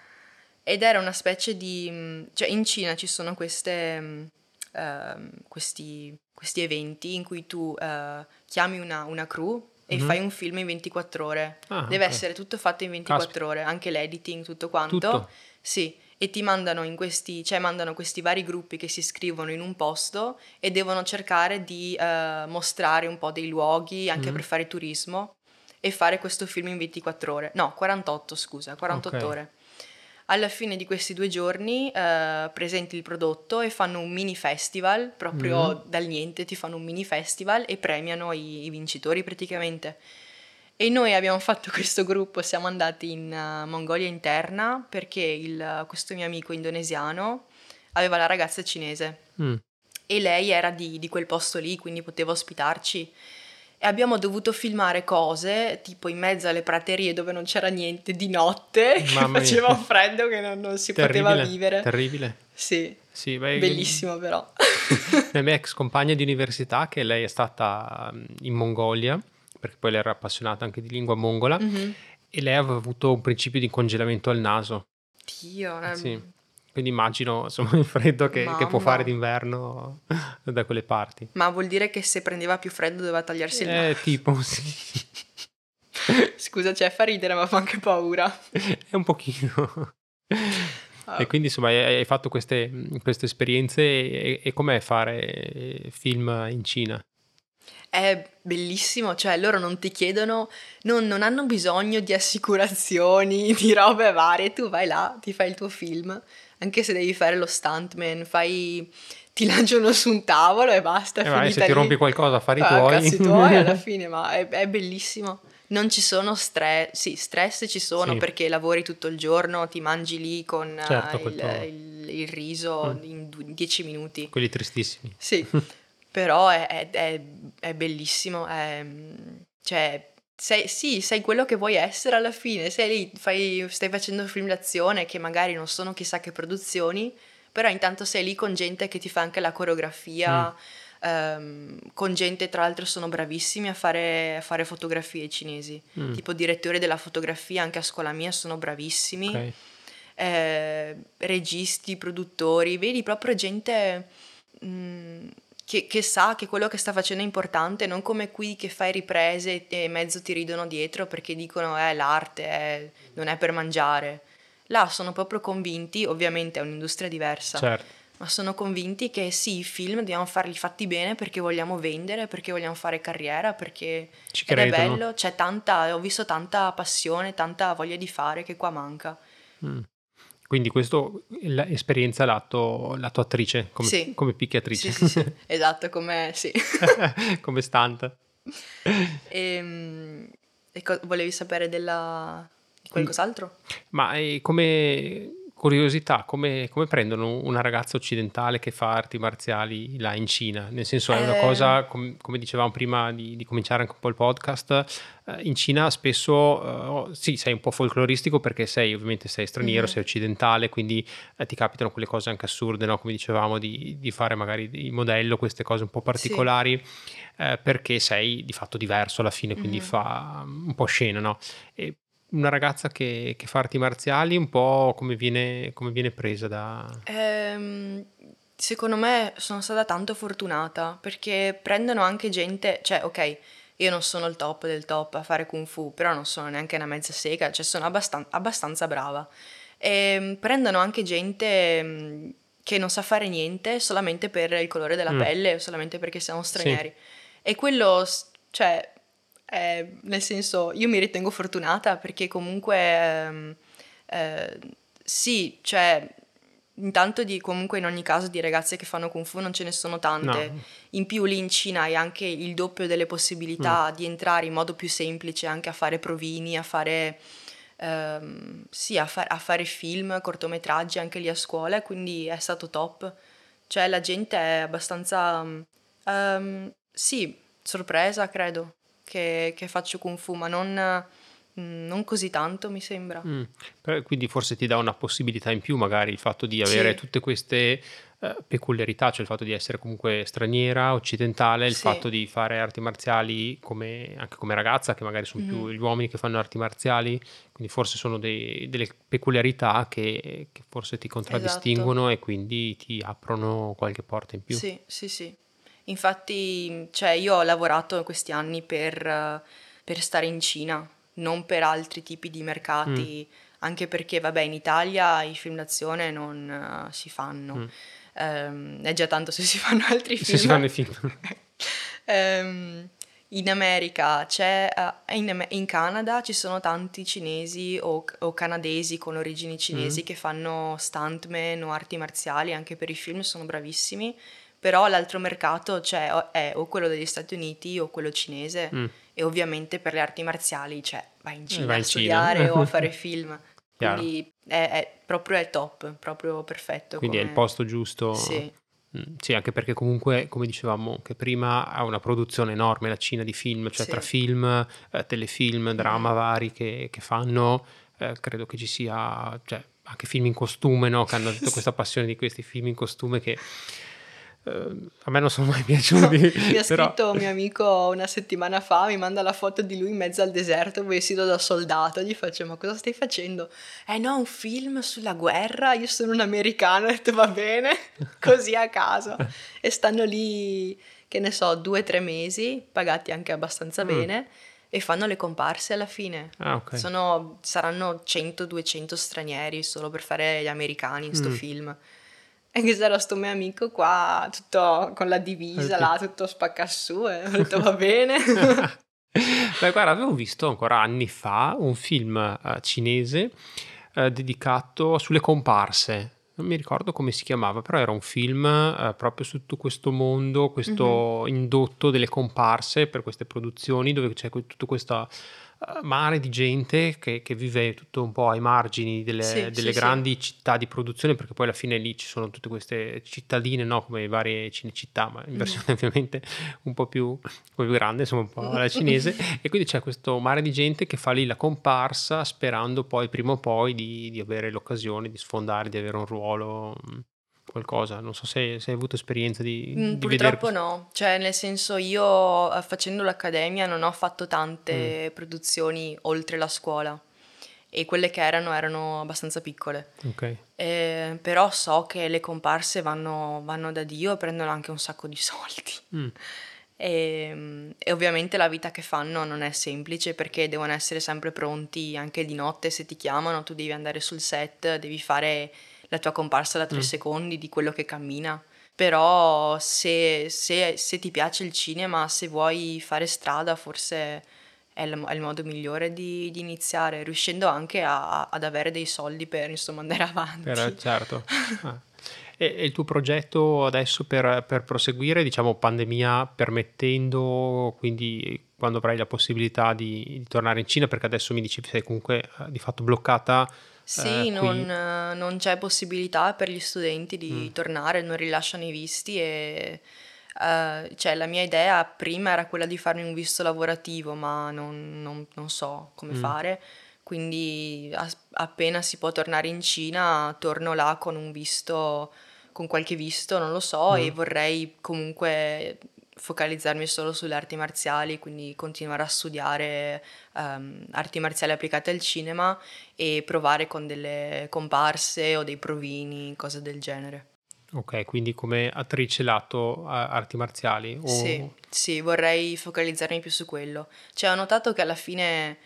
ed era una specie di... Mm, cioè in Cina ci sono queste, uh, questi, questi, eventi in cui tu uh, chiami una, una crew e mm-hmm. fai un film in 24 ore. Ah, Deve okay. essere tutto fatto in 24 Caspita. ore, anche l'editing, tutto quanto.
Tutto?
Sì, e ti mandano in questi, cioè mandano questi vari gruppi che si iscrivono in un posto e devono cercare di uh, mostrare un po' dei luoghi anche mm-hmm. per fare turismo e fare questo film in 24 ore. No, 48, scusa, 48 okay. ore alla fine di questi due giorni eh, presenti il prodotto e fanno un mini festival, proprio mm. dal niente ti fanno un mini festival e premiano i, i vincitori praticamente. E noi abbiamo fatto questo gruppo, siamo andati in uh, Mongolia interna perché il, questo mio amico indonesiano aveva la ragazza cinese mm. e lei era di, di quel posto lì, quindi poteva ospitarci e abbiamo dovuto filmare cose tipo in mezzo alle praterie dove non c'era niente di notte, Mamma che faceva un freddo che non, non si terribile, poteva vivere.
Terribile.
Sì.
sì beh,
Bellissimo però.
La mia ex compagna di università, che lei è stata mm, in Mongolia, perché poi lei era appassionata anche di lingua mongola, mm-hmm. e lei aveva avuto un principio di congelamento al naso.
Dio, eh.
sì. Quindi immagino insomma, il freddo che, che, può fare d'inverno da quelle parti.
Ma vuol dire che se prendeva più freddo doveva tagliarsi il naso?
Eh, tipo, sì.
Scusa, cioè fa ridere ma fa anche paura.
È un pochino. Oh. E quindi insomma hai fatto queste, queste esperienze e, e com'è fare film in Cina?
È bellissimo, cioè loro non ti chiedono, non, non, hanno bisogno di assicurazioni, di robe varie, tu vai là, ti fai il tuo film anche se devi fare lo stuntman, fai ti lanciano su un tavolo e basta.
E vai, se lì. ti rompi qualcosa, affari ah, tuoi.
Cazzi tuoi alla fine, ma è, è, bellissimo. Non ci sono stress, sì, stress ci sono sì. perché lavori tutto il giorno, ti mangi lì con
certo,
uh, il, il, il, riso mm. in dieci minuti.
Quelli tristissimi.
Sì, però è, è, è bellissimo, cioè sei, sì, sei quello che vuoi essere alla fine, sei lì, fai, stai facendo film d'azione che magari non sono chissà che produzioni, però intanto sei lì con gente che ti fa anche la coreografia, mm. ehm, con gente, tra l'altro sono bravissimi a fare, a fare fotografie cinesi, mm. tipo direttori della fotografia anche a scuola mia sono bravissimi, okay. eh, registi, produttori, vedi proprio gente... Mh, mm, che, che, sa che quello che sta facendo è importante, non come qui che fai riprese e mezzo ti ridono dietro perché dicono eh l'arte è, non è per mangiare. Là sono proprio convinti, ovviamente è un'industria diversa, certo. ma sono convinti che sì, i film dobbiamo farli fatti bene perché vogliamo vendere, perché vogliamo fare carriera, perché Ci è bello, c'è tanta, ho visto tanta passione, tanta voglia di fare che qua manca.
Mm. Quindi questo l'esperienza lato, lato attrice, come, sì. come picchiatrice.
Sì, sì, sì. esatto, come, sì.
come stunt.
E, ehm, e co- volevi sapere della, di qualcos'altro?
Ma come curiosità, come, come, prendono una ragazza occidentale che fa arti marziali là in Cina? Nel senso è una cosa, eh. com, come dicevamo prima di, di, cominciare anche un po' il podcast, eh, in Cina spesso eh, sì, sei un po' folcloristico perché sei ovviamente sei straniero, mm-hmm. sei occidentale, quindi eh, ti capitano quelle cose anche assurde, no? come dicevamo, di, di, fare magari il modello, queste cose un po' particolari, sì. Eh, perché sei di fatto diverso alla fine, quindi mm-hmm. fa un po' scena, no? E una ragazza che, che, fa arti marziali, un po' come viene, come viene presa da...
Ehm, secondo me sono stata tanto fortunata perché prendono anche gente, cioè ok, io non sono il top del top a fare kung fu, però non sono neanche una mezza sega, cioè sono abbastan- abbastanza brava. E ehm, prendono anche gente mm, che non sa fare niente solamente per il colore della mm. pelle o solamente perché siamo stranieri. Sì. E quello, cioè, eh, nel senso, io mi ritengo fortunata perché comunque ehm, eh, sì, cioè intanto di comunque in ogni caso di ragazze che fanno kung fu non ce ne sono tante. No. In più lì in Cina hai anche il doppio delle possibilità mm. di entrare in modo più semplice anche a fare provini, a fare ehm, sì, a, fa- a, fare film, cortometraggi anche lì a scuola, quindi è stato top. Cioè la gente è abbastanza um, sì, sorpresa, credo che, che faccio Kung Fu, ma non, mm, non così tanto mi sembra. Mm.
Quindi forse ti dà una possibilità in più magari il fatto di avere sì. tutte queste uh, peculiarità, cioè il fatto di essere comunque straniera, occidentale, il sì. fatto di fare arti marziali come, anche come ragazza, che magari sono mm-hmm. più gli uomini che fanno arti marziali, quindi forse sono dei, delle peculiarità che, che, forse ti contraddistinguono esatto. e quindi ti aprono qualche porta in più.
Sì, sì, sì. Infatti, cioè, io ho lavorato questi anni per, per stare in Cina, non per altri tipi di mercati, mm. anche perché, vabbè, in Italia i film d'azione non uh, si fanno. Mm. Um, è già tanto se si fanno altri film.
Se si fanno i film.
um, in America c'è, uh, in, in, Canada ci sono tanti cinesi o, o canadesi con origini cinesi mm. che fanno stuntman o arti marziali, anche per i film sono bravissimi però l'altro mercato c'è, è o quello degli Stati Uniti o quello cinese mm. e ovviamente per le arti marziali cioè, vai in Cina vai a studiare Cina. o a fare film. Quindi è, è, proprio è top, proprio perfetto.
Quindi come... è il posto giusto. Sì. Mm, sì, anche perché comunque, come dicevamo che prima, ha una produzione enorme la Cina di film, cioè sì. tra film, eh, telefilm, drama vari che, che fanno, eh, credo che ci sia, cioè, anche film in costume, no? che hanno tutta questa passione di questi film in costume che Uh, a me non sono mai piaciuti.
Mi ha però... scritto un mio amico una settimana fa, mi manda la foto di lui in mezzo al deserto vestito da soldato. Gli faccio: Ma cosa stai facendo? Eh no, un film sulla guerra. Io sono un americano. Ho detto: Va bene, così a caso. e stanno lì, che ne so, due o tre mesi, pagati anche abbastanza mm. bene. E fanno le comparse alla fine.
Ah, okay.
Sono, saranno 100-200 stranieri solo per fare gli americani in sto mm. film. E che c'era sto mio amico qua, tutto con la divisa là, tutto spaccassù, e ho detto va bene.
Beh, guarda, avevo visto ancora anni fa un film uh, cinese uh, dedicato sulle comparse. Non mi ricordo come si chiamava, però era un film uh, proprio su tutto questo mondo, questo mm-hmm. indotto delle comparse per queste produzioni, dove c'è tutto questo mare di gente che, che, vive tutto un po' ai margini delle, sì, delle sì, grandi sì. città di produzione, perché poi alla fine lì ci sono tutte queste cittadine, no? come varie cinecittà, ma in mm. versione mm. ovviamente un po, più, un po' più grande, insomma un po' alla cinese, e quindi c'è questo mare di gente che fa lì la comparsa sperando poi prima o poi di, di avere l'occasione di sfondare, di avere un ruolo qualcosa? Non so se, se hai avuto esperienza di,
Mm,
di
purtroppo
vedere...
no, cioè nel senso io eh, facendo l'accademia non ho fatto tante
Mm.
produzioni oltre la scuola e quelle che erano erano abbastanza piccole.
Ok,
Eh, però so che le comparse vanno, vanno da Dio e prendono anche un sacco di soldi.
Mm,
E, e ovviamente la vita che fanno non è semplice perché devono essere sempre pronti anche di notte se ti chiamano, tu devi andare sul set, devi fare la tua comparsa da tre
Mm.
secondi di quello che cammina. Però se, se- se ti piace il cinema, se vuoi fare strada, forse è il, è il modo migliore di, di iniziare, riuscendo anche a- ad avere dei soldi per insomma andare avanti.
per- certo. Ah. E, il tuo progetto adesso per, per proseguire, diciamo pandemia permettendo, quindi quando avrai la possibilità di, di tornare in Cina, perché adesso mi dici che sei comunque eh, di fatto bloccata.
Sì,
eh,
non, non c'è possibilità per gli studenti di
Mm.
tornare, non rilasciano i visti e eh, cioè, la mia idea prima era quella di farmi un visto lavorativo, ma non, non- non so come
Mm.
fare. Quindi as- appena si può tornare in Cina, torno là con un visto, con qualche visto, non lo so, e
Mm.
vorrei comunque focalizzarmi solo sulle arti marziali, quindi continuare a studiare ehm, arti marziali applicate al cinema e provare con delle comparse o dei provini, cose del genere.
Ok, quindi come attrice lato arti marziali? O...
Sì, sì, vorrei focalizzarmi più su quello. Cioè, ho notato che alla fine,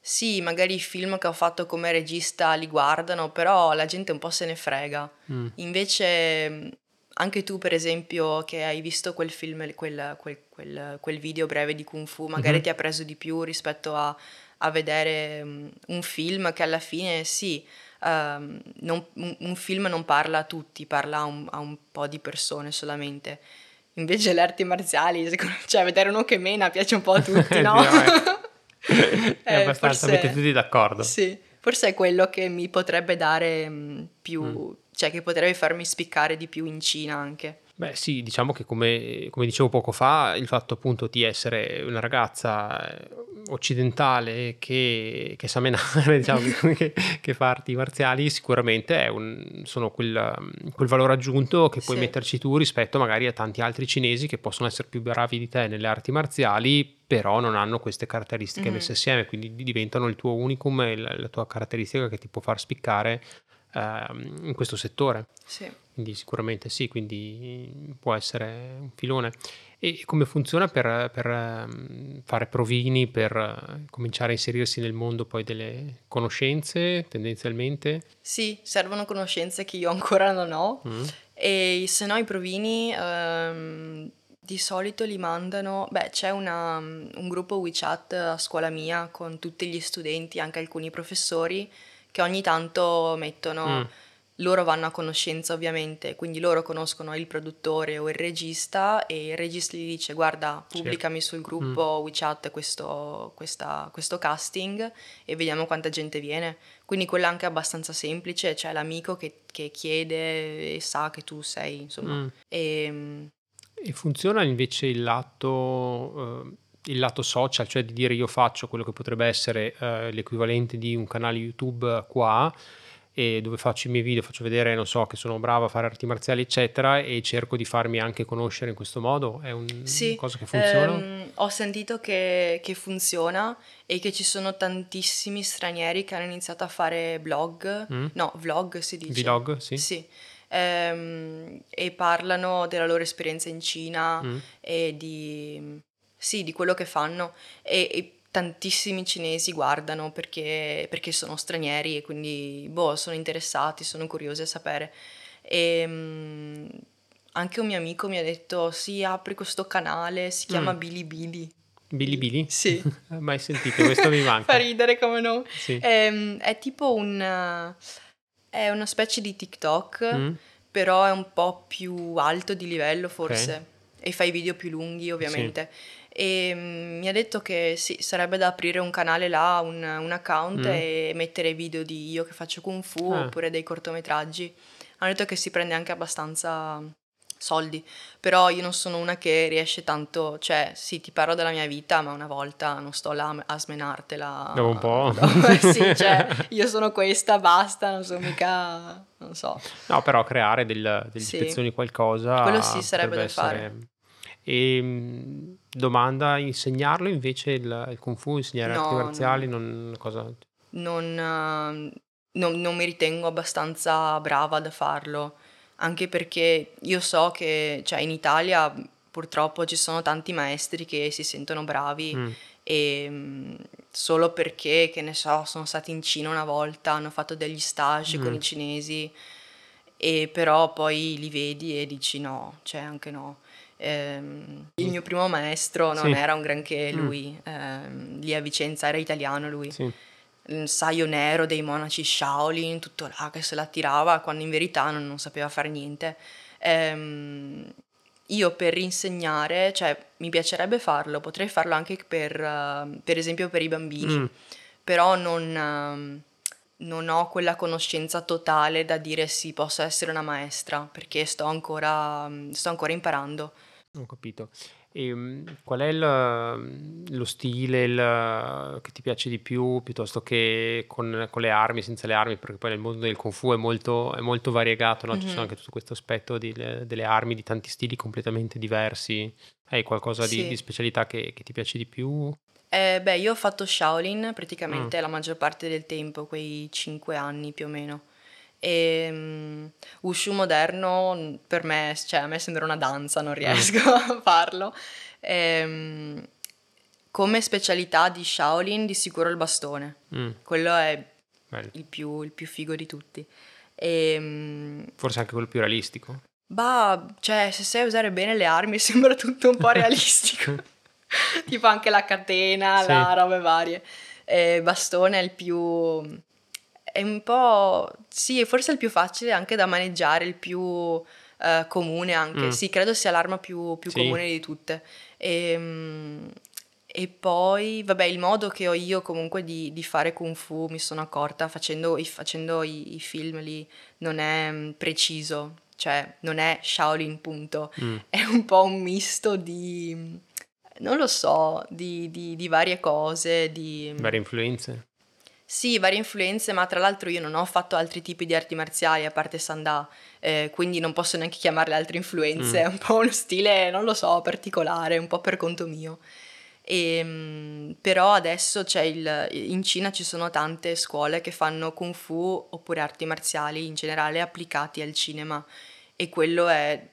sì, magari i film che ho fatto come regista li guardano, però la gente un po' se ne frega.
Mm,
Invece, anche tu, per esempio, che hai visto quel film, quel, quel- quel- quel video breve di Kung Fu, magari
Mhm.
ti ha preso di più rispetto a, a vedere mh, un film che alla fine, sì, ehm, non- un, un film non parla a tutti, parla a un, a un po' di persone solamente. Invece le arti marziali, secondo cioè vedere uno che mena piace un po' a tutti, no?
È
Eh,
abbastanza,
forse-
avete tutti d'accordo.
Sì, forse è quello che mi potrebbe dare mh, più,
Mm.
Cioè che potrebbe farmi spiccare di più in Cina anche.
Beh sì, diciamo che come, come dicevo poco fa, il fatto appunto di essere una ragazza eh, occidentale che, che sa menare, diciamo, che, che fa arti marziali, sicuramente è un- sono quel, quel valore aggiunto che puoi
Sì.
metterci tu rispetto magari a tanti altri cinesi che possono essere più bravi di te nelle arti marziali, però non hanno queste caratteristiche
Mhm.
messe assieme, quindi diventano il tuo unicum e la, la tua caratteristica che ti può far spiccare ehm, in questo settore.
Sì.
Quindi sicuramente sì, quindi può essere un filone. E come funziona per, per, ehm, fare provini, per eh, cominciare a inserirsi nel mondo poi delle conoscenze tendenzialmente?
Sì, servono conoscenze che io ancora non ho
Mm.
e se no i provini ehm, di solito li mandano, beh c'è una- un gruppo WeChat a scuola mia con tutti gli studenti, anche alcuni professori che ogni tanto mettono
Mm.
loro vanno a conoscenza ovviamente, quindi loro conoscono il produttore o il regista e il regista gli dice guarda pubblicami sul gruppo WeChat questo, questa- questo casting e vediamo quanta gente viene. Quindi quello è anche abbastanza semplice, c'è l'amico che, che chiede e sa che tu sei, insomma.
Mm.
E,
E funziona invece il lato, eh, il lato social, cioè di dire io faccio quello che potrebbe essere eh, l'equivalente di un canale YouTube qua, e dove faccio i miei video, faccio vedere, non so, che sono bravo a fare arti marziali, eccetera, e cerco di farmi anche conoscere in questo modo. È un-
Sì,
una cosa che funziona?
ehm, ho sentito che, che funziona e che ci sono tantissimi stranieri che hanno iniziato a fare blog,
Mm?
no, vlog si dice.
Vlog, sì.
Sì, ehm, e parlano della loro esperienza in Cina
Mm.
e di, sì, di quello che fanno e, e tantissimi cinesi guardano perché, perché sono stranieri e quindi boh, sono interessati, sono curiosi a sapere. E, mm, anche un mio amico mi ha detto sì, apri questo canale, si chiama
Mm.
Bilibili.
Bilibili?
Sì.
Mai sentito, questo mi manca.
Fa ridere come no.
Sì.
Ehm, è tipo un... è una specie di TikTok,
Mm?
però è un po' più alto di livello forse. E fa i video più lunghi ovviamente. E mm, mi ha detto che sì, sarebbe da aprire un canale là, un, un account
Mm.
e mettere video di io che faccio kung fu
Ah.
oppure dei cortometraggi. Hanno detto che si prende anche abbastanza soldi, però io non sono una che riesce tanto, cioè sì ti parlo della mia vita ma una volta non sto là a smenartela.
Dopo un po'.
No, sì, cioè io sono questa, basta, non so mica, non so.
No, però creare del, delle
Sì.
ispezioni qualcosa
Quello sì, sarebbe da fare.
E mh, domanda, insegnarlo invece il, il Kung Fu, insegnare
No,
arti
no.
marziali, non cosa...
non, eh, non- non mi ritengo abbastanza brava da farlo, anche perché io so che cioè, in Italia purtroppo ci sono tanti maestri che si sentono bravi
Mm.
e mm, solo perché, che ne so, sono stati in Cina una volta, hanno fatto degli stage con
Mm.
i cinesi e però poi li vedi e dici no, cioè anche no. Ehm, il mio primo maestro non
Sì.
era un granché
Mm.
lui, ehm, lì a Vicenza era italiano lui
Sì.
il saio nero dei monaci Shaolin, tutto là che se la tirava quando in verità non, non sapeva fare niente. Ehm, io per insegnare, cioè mi piacerebbe farlo, potrei farlo anche per, eh, per esempio per i bambini,
Mm.
però non, ehm, non ho quella conoscenza totale da dire sì, posso essere una maestra, perché sto ancora, sto ancora imparando.
Ho capito. E, mh, qual è il- lo stile il- che ti piace di più piuttosto che con, con le armi, senza le armi? Perché poi nel mondo del Kung Fu è molto, è molto variegato, no? Ci sono
Mhm.
anche tutto questo aspetto di- delle armi di tanti stili completamente diversi. Hai qualcosa di,
Sì.
di specialità che, che ti piace di più?
Eh, beh, io ho fatto Shaolin praticamente
Mm.
la maggior parte del tempo, quei 5 anni più o meno. E mm, Wushu moderno mm, per me, cioè a me sembra una danza, non riesco a farlo. Ehm, come specialità di Shaolin di sicuro il bastone,
Mm,
quello è il più, il più figo di tutti. E, mm,
Forse anche quello più realistico.
Bah, cioè, se sai usare bene le armi sembra tutto un po' realistico. tipo anche la catena,
Sì.
la robe varie. E bastone è il più... è un po'... sì, forse è il più facile anche da maneggiare, il più eh, comune anche.
Mm.
Sì, credo sia l'arma più, più
Sì.
comune di tutte. E, mm, e poi, vabbè, il modo che ho io comunque di, di fare Kung Fu, mi sono accorta facendo i, facendo i, i film lì, non è mm, preciso, cioè non è Shaolin punto,
Mm,
è un po' un misto di, non lo so, di, di- di varie cose, di...
Varie influenze.
Sì, varie influenze, ma tra l'altro io non ho fatto altri tipi di arti marziali a parte Sanda, eh, quindi non posso neanche chiamarle altre influenze,
Mm.
è un po' uno stile, non lo so, particolare, un po' per conto mio. Ehm, però adesso c'è il, in Cina ci sono tante scuole che fanno kung fu oppure arti marziali in generale applicati al cinema e quello è,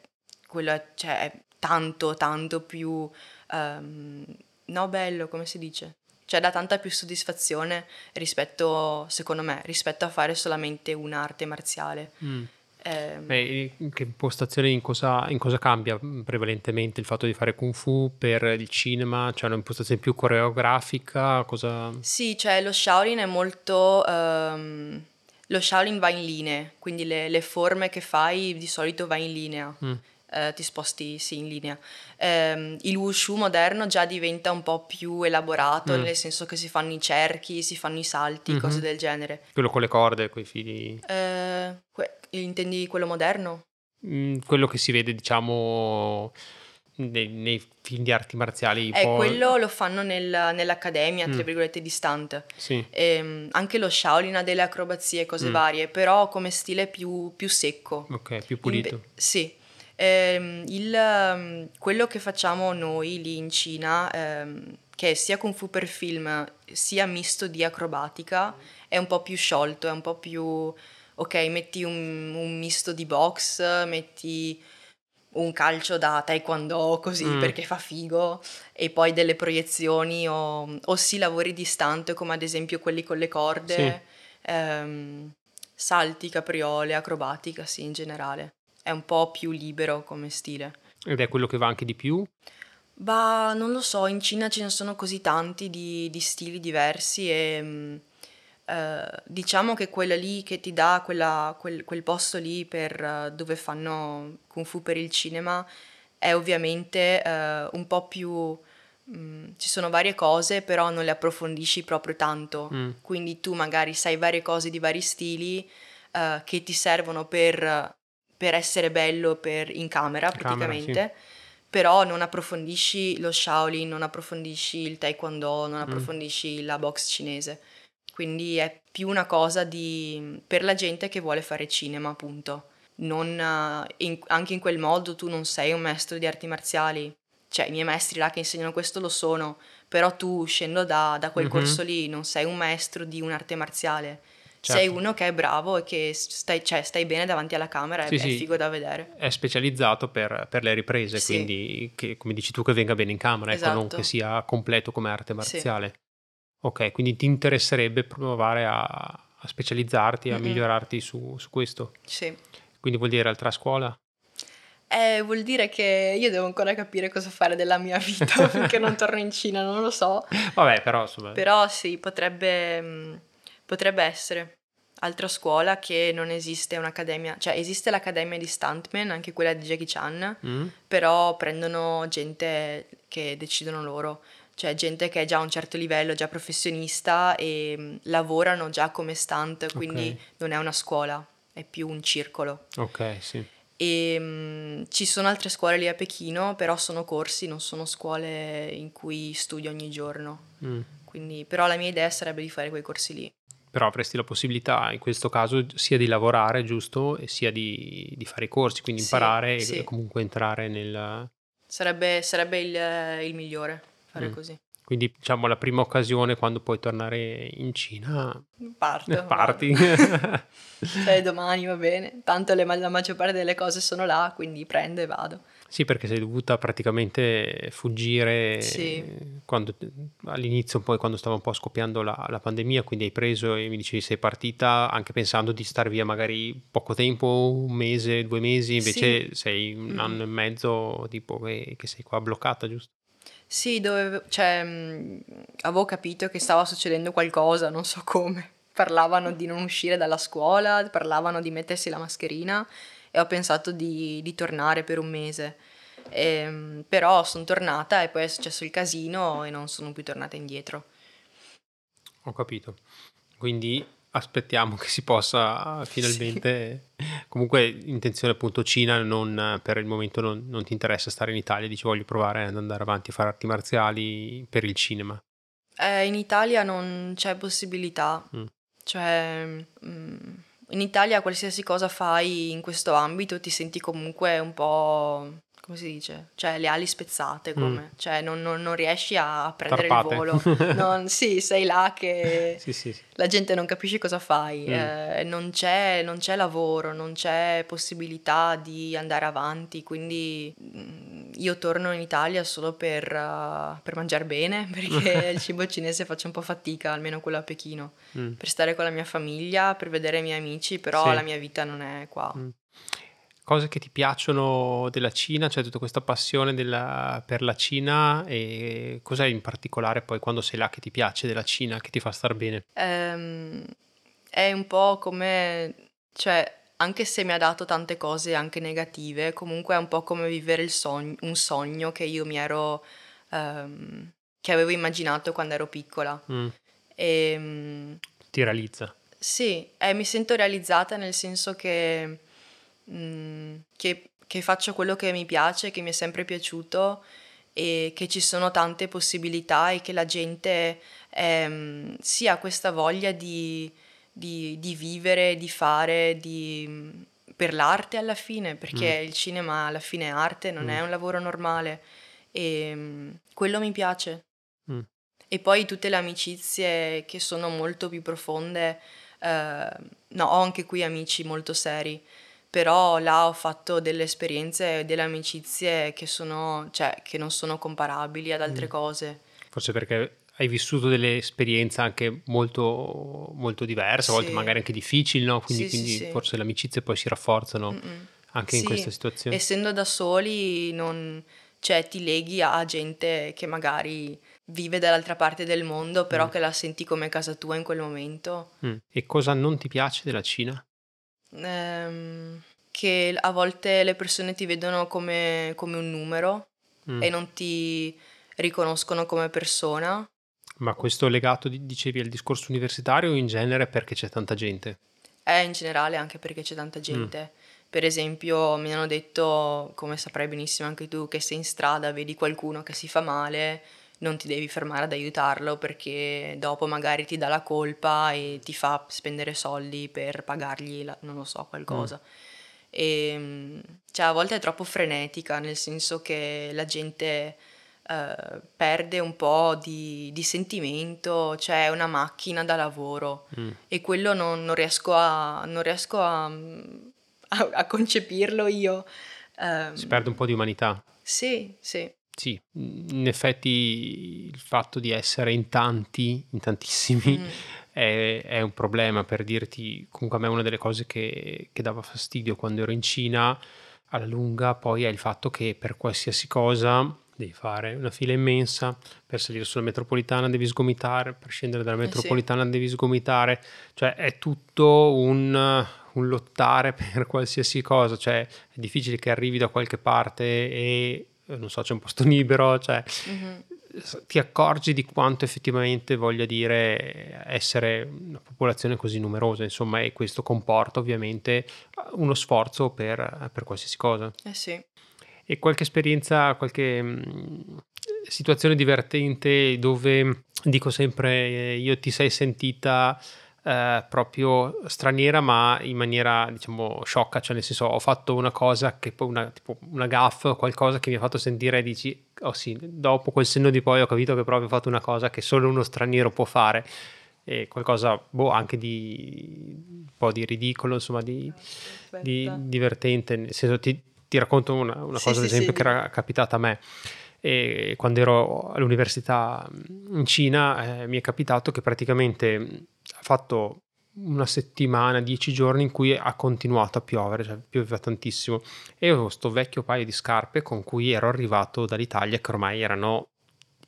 quello è, cioè, è tanto, tanto più, ehm, no bello, come si dice? Cioè dà tanta più soddisfazione rispetto, secondo me, rispetto a fare solamente un'arte marziale.
Mm.
Ehm,
E in che impostazione, in cosa, in cosa cambia mm, prevalentemente il fatto di fare Kung Fu per il cinema? C'è un'impostazione più coreografica? Cosa...
Sì, cioè lo Shaolin è molto... ehm, lo Shaolin va in linee, quindi le, le forme che fai di solito vai in linea,
Mm.
Eh, ti sposti sì in linea. Ehm, il Wushu moderno già diventa un po' più elaborato,
Mm.
nel senso che si fanno i cerchi, si fanno i salti,
Mhm.
cose del genere.
Quello con le corde, con i fili...
Eh, que- intendi quello moderno?
Mm, quello che si vede, diciamo, nei, nei film di arti marziali.
Eh, quello lo fanno nel- nell'accademia, tra
Mm.
virgolette, di stunt.
Sì.
Ehm, anche lo Shaolin ha delle acrobazie e cose
Mm.
varie, però come stile più, più secco.
Ok, più pulito.
Inve- sì. Ehm, il, ehm, quello che facciamo noi lì in Cina, ehm, che è sia Kung Fu per film, sia misto di acrobatica, è un po' più sciolto, è un po' più... Ok, metti un, un misto di box, metti un calcio da taekwondo così
Mm.
perché fa figo e poi delle proiezioni o, o sì lavori di stunt come ad esempio quelli con le corde, ehm, salti, capriole, acrobatica, sì in generale. È un po' più libero come stile.
Ed è quello che va anche di più.
Bah, non lo so, in Cina ce ne sono così tanti di, di stili diversi e mm, eh, diciamo che quella lì che ti dà quella- quel, quel posto lì per eh, dove fanno Kung Fu per il cinema è ovviamente eh, un po' più... mm, ci sono varie cose, però non le approfondisci proprio tanto.
Mm.
Quindi tu magari sai varie cose di vari stili eh, che ti servono per per essere bello per, in camera praticamente,
Camera,
però non approfondisci lo Shaolin, non approfondisci il Taekwondo, non
Mm.
approfondisci la box cinese. Quindi è più una cosa di, per la gente che vuole fare cinema, appunto. Non, eh, in- anche in quel modo tu non sei un maestro di arti marziali. Cioè, i miei maestri là che insegnano questo lo sono, però tu uscendo da, da quel
Mhm.
corso lì non sei un maestro di un'arte marziale. Sei
Certo.
uno che è bravo e che stai, cioè, stai bene davanti alla camera, è,
Sì,
è
sì.
figo da vedere.
È specializzato per, per le riprese,
Sì.
quindi che, come dici tu che venga bene in camera, ecco, non
Esatto.
che sia completo come arte marziale. Ok, quindi ti interesserebbe provare a, a specializzarti, a
Mm-mm.
migliorarti su, su questo.
Sì.
Quindi vuol dire altra scuola?
Eh, vuol dire che io devo ancora capire cosa fare della mia vita finché non torno in Cina, non lo so.
Vabbè, però insomma...
Però sì, potrebbe, mh, potrebbe essere. Altra scuola che non esiste un'accademia, cioè esiste l'accademia di stuntman, anche quella di Jackie Chan,
Mm?
però prendono gente che decidono loro, cioè gente che è già a un certo livello, già professionista e mh, lavorano già come stunt, quindi
Ok.
non è una scuola, è più un circolo.
Ok, sì.
E mm, ci sono altre scuole lì a Pechino, però sono corsi, non sono scuole in cui studio ogni giorno.
Mm.
Quindi, però la mia idea sarebbe di fare quei corsi lì.
Però avresti la possibilità in questo caso sia di lavorare, giusto, e sia di, di fare i corsi, quindi
Sì,
imparare e-
sì.
e comunque entrare nel...
Sarebbe, sarebbe il, il migliore fare
Mm.
così.
Quindi diciamo la prima occasione quando puoi tornare in Cina,
Parto.
parti.
Cioè, domani va bene. Tanto le- la maggior parte delle cose sono là, quindi prendo e vado.
Sì, perché sei dovuta praticamente fuggire
Sì.
quando- all'inizio, poi quando stava un po' scoppiando la, la pandemia, quindi hai preso e mi dicevi sei partita anche pensando di star via magari poco tempo, un mese, due mesi, invece
Sì.
sei un
Mm.
anno e mezzo tipo che, che sei qua bloccata, giusto?
Sì, dove, cioè, mh, avevo capito che stava succedendo qualcosa, non so come. Parlavano di non uscire dalla scuola, parlavano di mettersi la mascherina e ho pensato di, di tornare per un mese. Ehm, però sono tornata e poi è successo il casino e non sono più tornata indietro.
Ho capito. Quindi aspettiamo che si possa finalmente... Comunque intenzione appunto Cina, non, per il momento non, non ti interessa stare in Italia, dici voglio provare ad andare avanti a fare arti marziali per il cinema.
Eh, in Italia non c'è possibilità,
Mm.
cioè mm, in Italia qualsiasi cosa fai in questo ambito ti senti comunque un po', come si dice, cioè le ali spezzate, come, cioè non, non- non riesci a prendere
Mm. Tarpate.
il volo, Non- sì, sei là che
Sì, sì, sì.
la gente non capisce cosa fai,
Mm.
eh, non c'è, non c'è lavoro, non c'è possibilità di andare avanti, quindi mm, io torno in Italia solo per, uh, per mangiare bene, perché il cibo cinese faccio un po' fatica, almeno quello a Pechino,
Mm.
per stare con la mia famiglia, per vedere i miei amici, però la mia vita non è qua.
Cose che ti piacciono della Cina, cioè tutta questa passione della- per la Cina e cos'è in particolare poi quando sei là che ti piace della Cina, che ti fa star bene?
Ehm, è un po' come, cioè, anche se mi ha dato tante cose anche negative, comunque è un po' come vivere il sogno- un sogno che io mi ero, ehm, che avevo immaginato quando ero piccola.
Mm.
E,
Ti realizza.
sì, eh, mi sento realizzata nel senso che, mm, che, che faccio quello che mi piace, che mi è sempre piaciuto e che ci sono tante possibilità e che la gente ehm, sì, ha questa voglia di, di- di vivere, di fare, di- per l'arte alla fine, perché il cinema alla fine è arte, non è
Mm.
un lavoro normale e mm, quello mi piace.
Mm.
E poi tutte le amicizie che sono molto più profonde, eh, no, ho anche qui amici molto seri, però là ho fatto delle esperienze e delle amicizie che sono, cioè, che non sono comparabili ad altre
Mm.
cose.
Forse perché hai vissuto delle esperienze anche molto, molto diverse, a volte
Sì.
magari anche difficili, no? Quindi,
Sì,
quindi
sì.
forse le amicizie poi si rafforzano
Mm-mm.
anche in questa situazione.
Essendo da soli, non, cioè, ti leghi a gente che magari vive dall'altra parte del mondo, però
Mm.
che la senti come casa tua in quel momento.
Mm. E cosa non ti piace della Cina?
Ehm, che a volte le persone ti vedono come, come un numero
Mm.
e non ti riconoscono come persona.
Ma questo legato, di- dicevi, al discorso universitario o in genere perché c'è tanta gente?
È in generale anche perché c'è tanta gente. Per esempio, mi hanno detto, come saprai benissimo anche tu, che se in strada vedi qualcuno che si fa male, non ti devi fermare ad aiutarlo perché dopo magari ti dà la colpa e ti fa spendere soldi per pagargli, la, non lo so, qualcosa. Mm. E, ehm, cioè, a volte è troppo frenetica, nel senso che la gente eh, perde un po' di, di, sentimento, cioè una macchina da lavoro mm. e quello non, non, riesco, a, non riesco a, a, a concepirlo io.
Eh, si perde un po' di umanità.
Sì, sì.
Sì, in effetti il fatto di essere in tanti, in tantissimi, mm. è, è, un problema per dirti, comunque a me una delle cose che, che, dava fastidio quando ero in Cina alla lunga poi è il fatto che per qualsiasi cosa devi fare una fila immensa, per salire sulla metropolitana devi sgomitare, per scendere dalla metropolitana eh sì. devi sgomitare, cioè è tutto un, un lottare per qualsiasi cosa, cioè è difficile che arrivi da qualche parte e non so, c'è un posto libero, cioè mm-hmm. ti accorgi di quanto effettivamente voglia dire essere una popolazione così numerosa, insomma, e questo comporta ovviamente uno sforzo per, per qualsiasi cosa.
Eh sì.
E qualche esperienza, qualche mh, situazione divertente dove dico sempre eh, io ti sei sentita eh, proprio straniera, ma in maniera diciamo sciocca, cioè nel senso ho fatto una cosa che poi una, tipo una gaff, qualcosa che mi ha fatto sentire, dici, oh sì, dopo quel senno di poi ho capito che proprio ho fatto una cosa che solo uno straniero può fare. E qualcosa boh, anche di un po' di ridicolo, insomma, di, di divertente. Nel senso, ti, ti racconto una, una sì, cosa, ad esempio, sì, che era capitata a me. E quando ero all'università in Cina eh, mi è capitato che praticamente fatto una settimana, dieci giorni in cui ha continuato a piovere, cioè pioveva tantissimo e avevo questo vecchio paio di scarpe con cui ero arrivato dall'Italia che ormai erano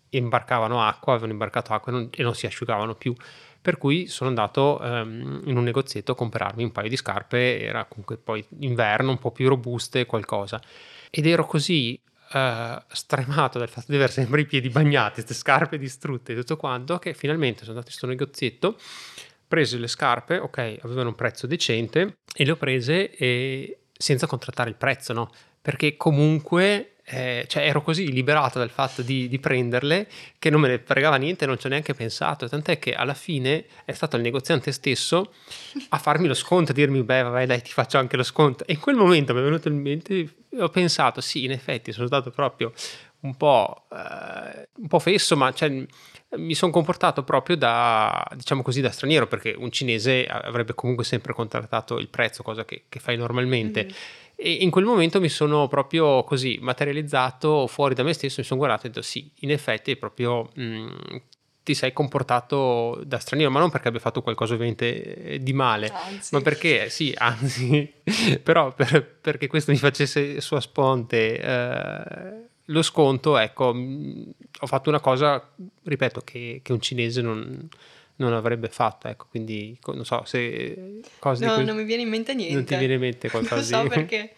imbarcavano acqua, avevano imbarcato acqua e non, e non si asciugavano più per cui sono andato um, in un negozietto a comprarmi un paio di scarpe, era comunque poi inverno, un po' più robuste, qualcosa. Ed ero così uh, stremato dal fatto di avere sempre i piedi bagnati, queste scarpe distrutte e tutto quanto, che finalmente sono andato in questo negozietto, prese le scarpe, ok, avevano un prezzo decente e le ho prese e senza contrattare il prezzo, no? Perché comunque eh, cioè ero così liberato dal fatto di, di, prenderle che non me ne fregava niente, non ci ho neanche pensato, tant'è che alla fine è stato il negoziante stesso a farmi lo sconto, a dirmi beh vabbè dai ti faccio anche lo sconto e in quel momento mi è venuto in mente, ho pensato sì in effetti sono stato proprio un po', eh, un po fesso ma cioè, mi sono comportato proprio da, diciamo così, da straniero perché un cinese avrebbe comunque sempre contrattato il prezzo, cosa che, che fai normalmente. Mm-hmm e in quel momento mi sono proprio così materializzato fuori da me stesso, mi sono guardato e ho detto sì, in effetti è proprio mh, mm, ti sei comportato da straniero, ma non perché abbia fatto qualcosa ovviamente eh, di male, anzi. ma perché sì, anzi, però per, perché questo mi facesse sua sponte eh, lo sconto, ecco, mm, ho fatto una cosa, ripeto, che, che un cinese non non avrebbe fatto, ecco, quindi non so se
cose No, non mi viene in mente niente.
Non ti viene in mente qualcosa
Non so perché.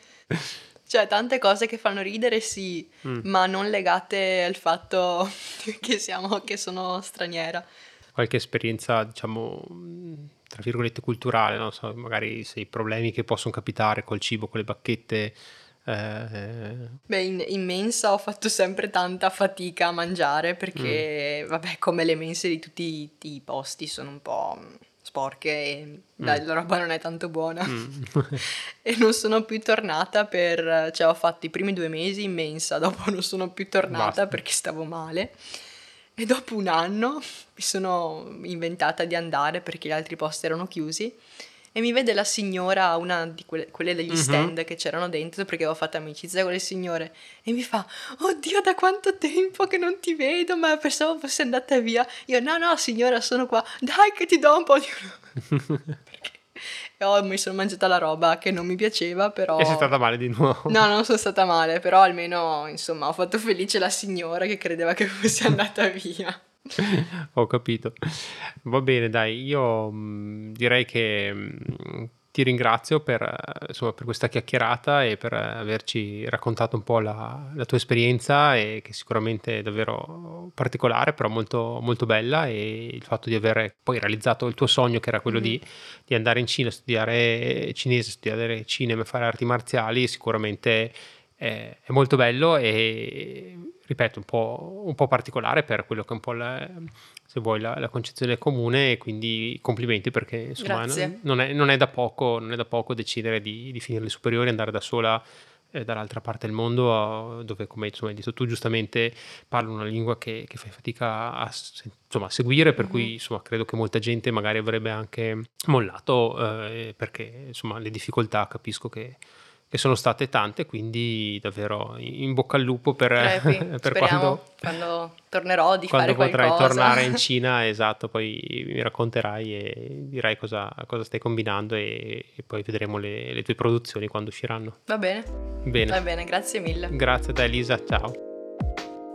Cioè, tante cose che fanno ridere, sì, mm. ma non legate al fatto che siamo, che sono straniera.
Qualche esperienza, diciamo, tra virgolette, culturale, non so, magari se i problemi che possono capitare col cibo, con le bacchette
eh... Beh, in, in, mensa ho fatto sempre tanta fatica a mangiare perché, mm. vabbè, come le mense di tutti i, i posti sono un po' sporche e mm. dai, la roba non è tanto buona. Mm. e non sono più tornata per... cioè ho fatto i primi due mesi in mensa, dopo non sono più tornata Basta. perché stavo male. E dopo un anno mi sono inventata di andare perché gli altri posti erano chiusi e mi vede la signora, una di quelle, quelle degli mm-hmm. stand che c'erano dentro perché avevo fatto amicizia con le signore e mi fa oddio da quanto tempo che non ti vedo ma pensavo fosse andata via. Io no no signora sono qua. Dai che ti do un po' di e oh, mi sono mangiata la roba che non mi piaceva però
e sei stata male di nuovo.
No non sono stata male però almeno insomma ho fatto felice la signora che credeva che fosse andata via
Ho capito. Va bene, dai, io mh, mm, direi che mh, mm, ti ringrazio per, insomma, per, questa chiacchierata e per averci raccontato un po' la, la, tua esperienza e che sicuramente è davvero particolare, però molto, molto bella e il fatto di aver poi realizzato il tuo sogno che era quello mm-hmm. di, di, andare in Cina, studiare cinese, studiare cinema e fare arti marziali, sicuramente è, è molto bello e ripeto un po', un po', particolare per quello che è un po' la, se vuoi, la, la, concezione comune e quindi complimenti perché insomma non è, non, è, da poco, non è da poco decidere di, di finire le superiori e andare da sola eh, dall'altra parte del mondo dove come insomma, hai detto tu giustamente parlo una lingua che, che fai fatica a, insomma, a seguire per mm-hmm. cui insomma, credo che molta gente magari avrebbe anche mollato eh, perché insomma le difficoltà capisco che che sono state tante, quindi davvero in bocca al lupo per,
eh, per quando, quando, tornerò di
quando
fare
potrai tornare in Cina, esatto, poi mi racconterai e dirai cosa, cosa stai combinando e, e poi vedremo le, le, tue produzioni quando usciranno.
Va bene.
bene.
Va bene, grazie mille.
Grazie a te Elisa, ciao.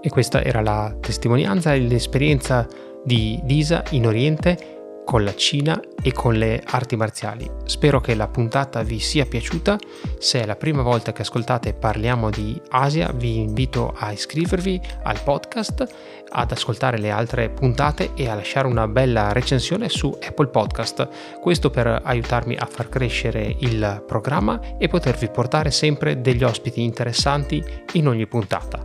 E questa era la testimonianza e l'esperienza di Lisa in Oriente con la Cina e con le arti marziali. Spero che la puntata vi sia piaciuta. Se è la prima volta che ascoltate Parliamo di Asia, vi invito a iscrivervi al podcast, ad ascoltare le altre puntate e a lasciare una bella recensione su Apple Podcast. Questo per aiutarmi a far crescere il programma e potervi portare sempre degli ospiti interessanti in ogni puntata.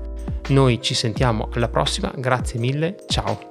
Noi ci sentiamo alla prossima, grazie mille, ciao!